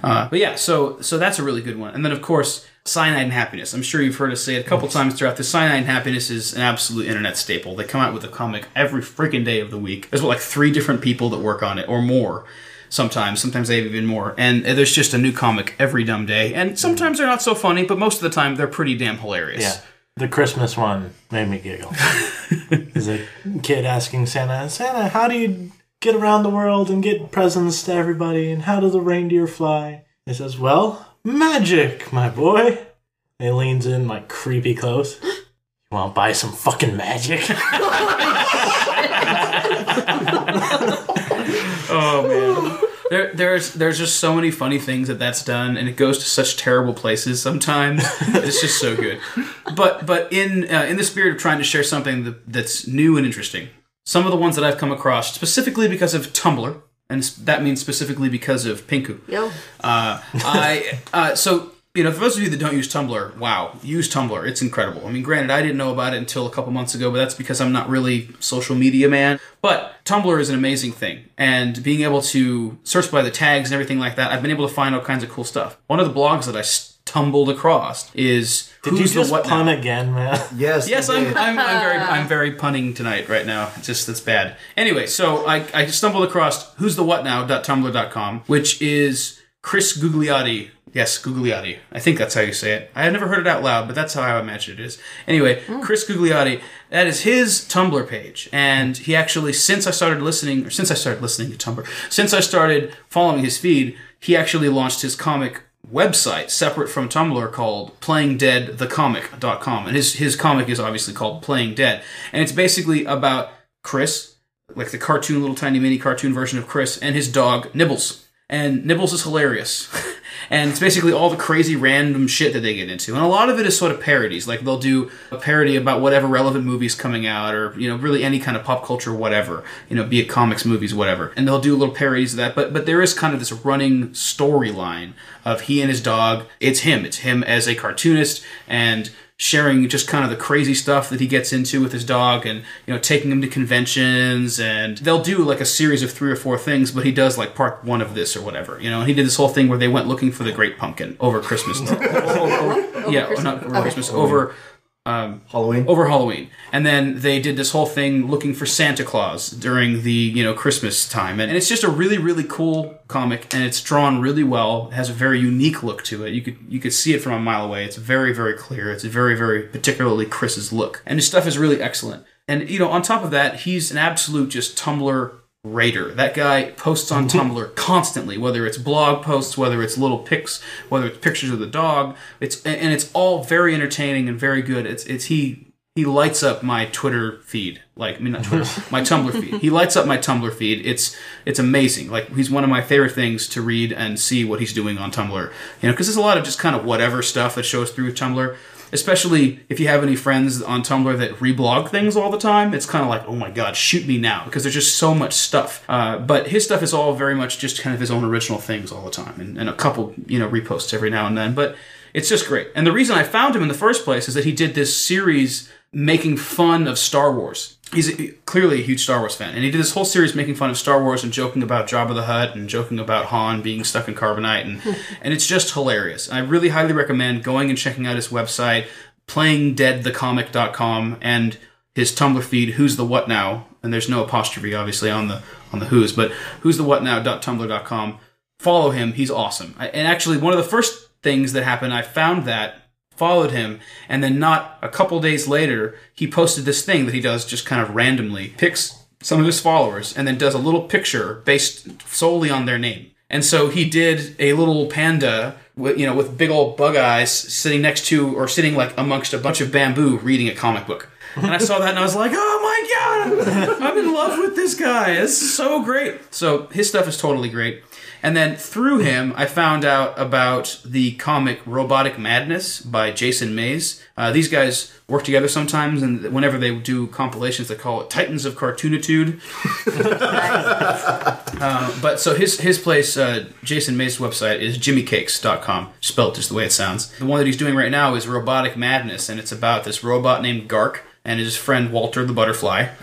S1: uh, but yeah, so so that's a really good one. And then of course, Cyanide and Happiness. I'm sure you've heard us say it a couple times throughout this. Cyanide and Happiness is an absolute internet staple. They come out with a comic every freaking day of the week. There's what, like three different people that work on it or more. Sometimes, sometimes they have even more. And there's just a new comic every dumb day. And sometimes they're not so funny, but most of the time they're pretty damn hilarious.
S3: yeah, the Christmas one made me giggle. *laughs* There's a kid asking Santa, Santa, how do you get around the world and get presents to everybody? And how do the reindeer fly? He says, Well, magic, my boy. And he leans in like creepy close. *gasps* You want to buy some fucking magic? *laughs*
S1: Oh man. There, there's there's just so many funny things that that's done, and it goes to such terrible places sometimes. it's just so good. But but in uh, in the spirit of trying to share something that, that's new and interesting, some of the ones that I've come across specifically because of Tumblr, and that means specifically because of Pinku.
S4: Yo.
S1: Uh, I uh, so you know for those of you that don't use Tumblr, wow, use Tumblr. It's incredible. I mean, granted, I didn't know about it until a couple months ago, but that's because I'm not really social media man. But Tumblr is an amazing thing, and being able to search by the tags and everything like that, I've been able to find all kinds of cool stuff. One of the blogs that I stumbled across is
S3: Did you
S1: Who's the
S3: just
S1: What
S3: pun
S1: Now?
S3: again, man? *laughs*
S2: Yes.
S1: Yes,
S2: I
S1: I'm. I'm, I'm very I'm *laughs* very punning tonight right now. It's just that's bad. Anyway, so I, I stumbled across who's the what now.tumblr.com, which is Chris Gugliotti. Yes, Gugliotti. I think that's how you say it. I have never heard it out loud, but that's how I imagine it is. Anyway, hmm. Chris Gugliotti. That is his Tumblr page, and he actually since I started listening, or since I started listening to Tumblr, since I started following his feed, he actually launched his comic website separate from Tumblr called playingdeadthecomic.com. And his, his comic is obviously called Playing Dead. And it's basically about Chris, like the cartoon, little tiny mini cartoon version of Chris, and his dog, Nibbles. And Nibbles is hilarious. *laughs* and it's basically all the crazy random shit that they get into. And a lot of it is sort of parodies. Like they'll do a parody about whatever relevant movies coming out or, you know, really any kind of pop culture, whatever, you know, be it comics, movies, whatever. And they'll do little parodies of that. But, but there is kind of this running storyline of he and his dog. It's him. It's him as a cartoonist and sharing just kind of the crazy stuff that he gets into with his dog and you know taking him to conventions and they'll do like a series of three or four things but he does like part one of this or whatever you know and he did this whole thing where they went looking for the great pumpkin over christmas *laughs* yeah
S4: Christmas?
S1: not over
S4: Okay.
S1: christmas over Um,
S2: Halloween.
S1: over Halloween. And then they did this whole thing looking for Santa Claus during the, you know, Christmas time. And, and it's just a really, really cool comic and it's drawn really well. It has a very unique look to it. You could you could see it from a mile away. It's very, very clear. It's very, very particularly Chris's look. And his stuff is really excellent. And you know, on top of that, he's an absolute just Tumblr raider. That guy posts on mm-hmm. Tumblr constantly, whether it's blog posts, whether it's little pics, whether it's pictures of the dog. It's and it's all very entertaining and very good. It's it's he he lights up my Twitter feed. Like I mean not Twitter, *laughs* my Tumblr feed. He lights up my Tumblr feed. It's it's amazing. Like he's one of my favorite things to read and see what he's doing on Tumblr. You know, because there's a lot of just kind of whatever stuff that shows through Tumblr especially if you have any friends on Tumblr that reblog things all the time, it's kind of like, oh my god, shoot me now, because there's just so much stuff. Uh, but his stuff is all very much just kind of his own original things all the time, and, and a couple, you know, reposts every now and then. But it's just great. And the reason I found him in the first place is that he did this series making fun of Star Wars. He's a, clearly a huge Star Wars fan, and he did this whole series making fun of Star Wars and joking about Jabba the Hutt and joking about Han being stuck in carbonite, and *laughs* and it's just hilarious. I really highly recommend going and checking out his website, playingdeadthecomic.com, and his Tumblr feed, Who's the What Now, and there's no apostrophe obviously on the on the Who's, but Who's the What Now.tumblr.com. Follow him; he's awesome. I, and actually, one of the first things that happened, I found that followed him, and then not a couple days later, he posted this thing that he does just kind of randomly, picks some of his followers, and then does a little picture based solely on their name. And so he did a little panda, with, you know, with big old bug eyes, sitting next to or sitting like amongst a bunch of bamboo, reading a comic book. And I saw that and I was like, oh my god, I'm in love with this guy. This is so great. So his stuff is totally great. And then through him, I found out about the comic Robotic Madness by Jason Mays. Uh, these guys work together sometimes, and whenever they do compilations, they call it Titans of Cartoonitude. *laughs* Uh, but so his his place, uh, Jason Mays' website is jimmycakes.com, spelled just the way it sounds. The one that he's doing right now is Robotic Madness, and it's about this robot named Gark and his friend Walter the Butterfly. *laughs*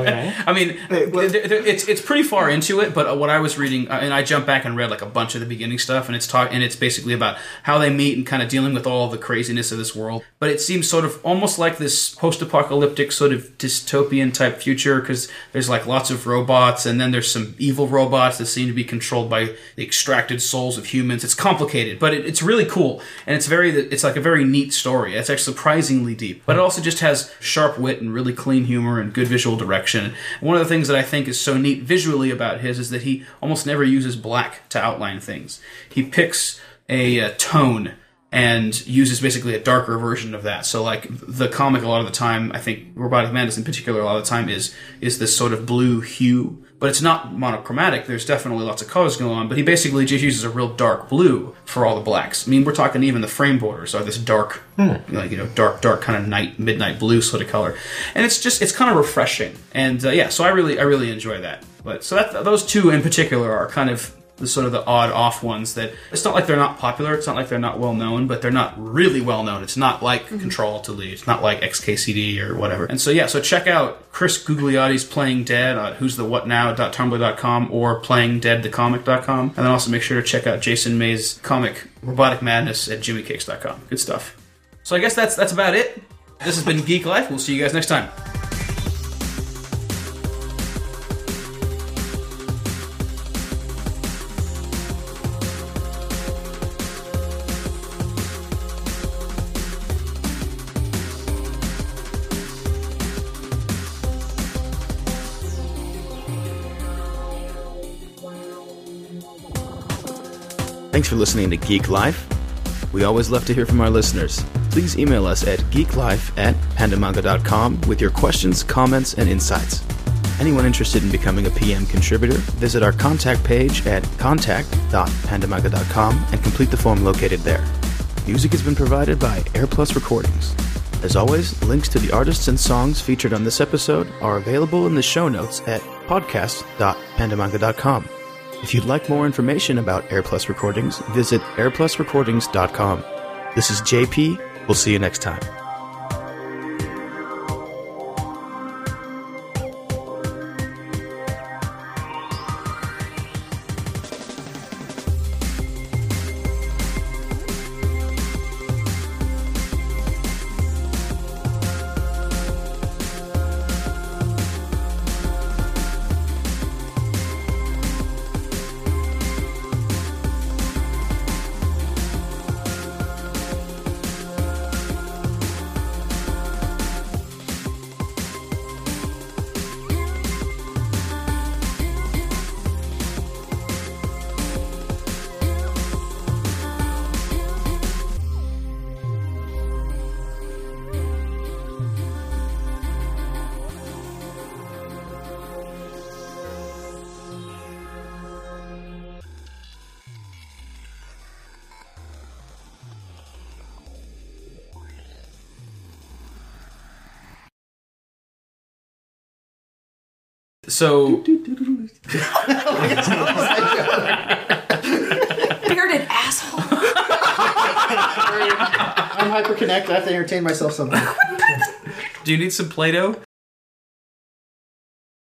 S3: Okay.
S1: I mean, th- th- it's it's pretty far into it, but what I was reading, uh, and I jumped back and read like a bunch of the beginning stuff, and it's talk, and it's basically about how they meet and kind of dealing with all the craziness of this world. But it seems sort of almost like this post-apocalyptic sort of dystopian type future because there's like lots of robots, and then there's some evil robots that seem to be controlled by the extracted souls of humans. It's complicated, but it, it's really cool, and it's very it's like a very neat story. It's actually surprisingly deep, but it also just has sharp wit and really clean humor and good visual direction. And one of the things that I think is so neat visually about his is that he almost never uses black to outline things. He picks a, uh tone and uses basically a darker version of that. So like the comic a lot of the time, I think Robotic Madness in particular a lot of the time is is this sort of blue hue, but it's not monochromatic. There's definitely lots of colors going on, but he basically just uses a real dark blue for all the blacks. I mean, we're talking even the frame borders are this dark, like you know, dark, dark kind of night, midnight blue sort of color, and it's just it's kind of refreshing. And uh, yeah, so I really I really enjoy that. But so that those two in particular are kind of the sort of the odd off ones that it's not like they're not popular it's not like they're not well known but they're not really well known it's not like mm-hmm. Ctrl+Alt+Del it's not like xkcd or whatever. And so yeah so check out chris gugliotti's playing dead at who's the what now.tumblr.com or playing dead the comic.com. and then also make sure to check out jason may's comic robotic madness at jimmycakes.com good stuff. So i guess that's that's about it. This has been geek life. We'll see you guys next time
S6: Thanks for listening to Geek Life. We always love to hear from our listeners. Please email us at geeklife at pandamanga.com with your questions, comments, and insights. Anyone interested in becoming a PM contributor, visit our contact page at contact.pandamanga.com and complete the form located there. Music has been provided by AirPlus Recordings. As always, links to the artists and songs featured on this episode are available in the show notes at podcast.pandamanga.com. If you'd like more information about AirPlus Recordings, visit airplusrecordings.com. This is JP. We'll see you next time. So, *laughs*
S4: Bearded asshole.
S5: I'm hyperconnect. I have to entertain myself sometime.
S6: do you need some Play Doh?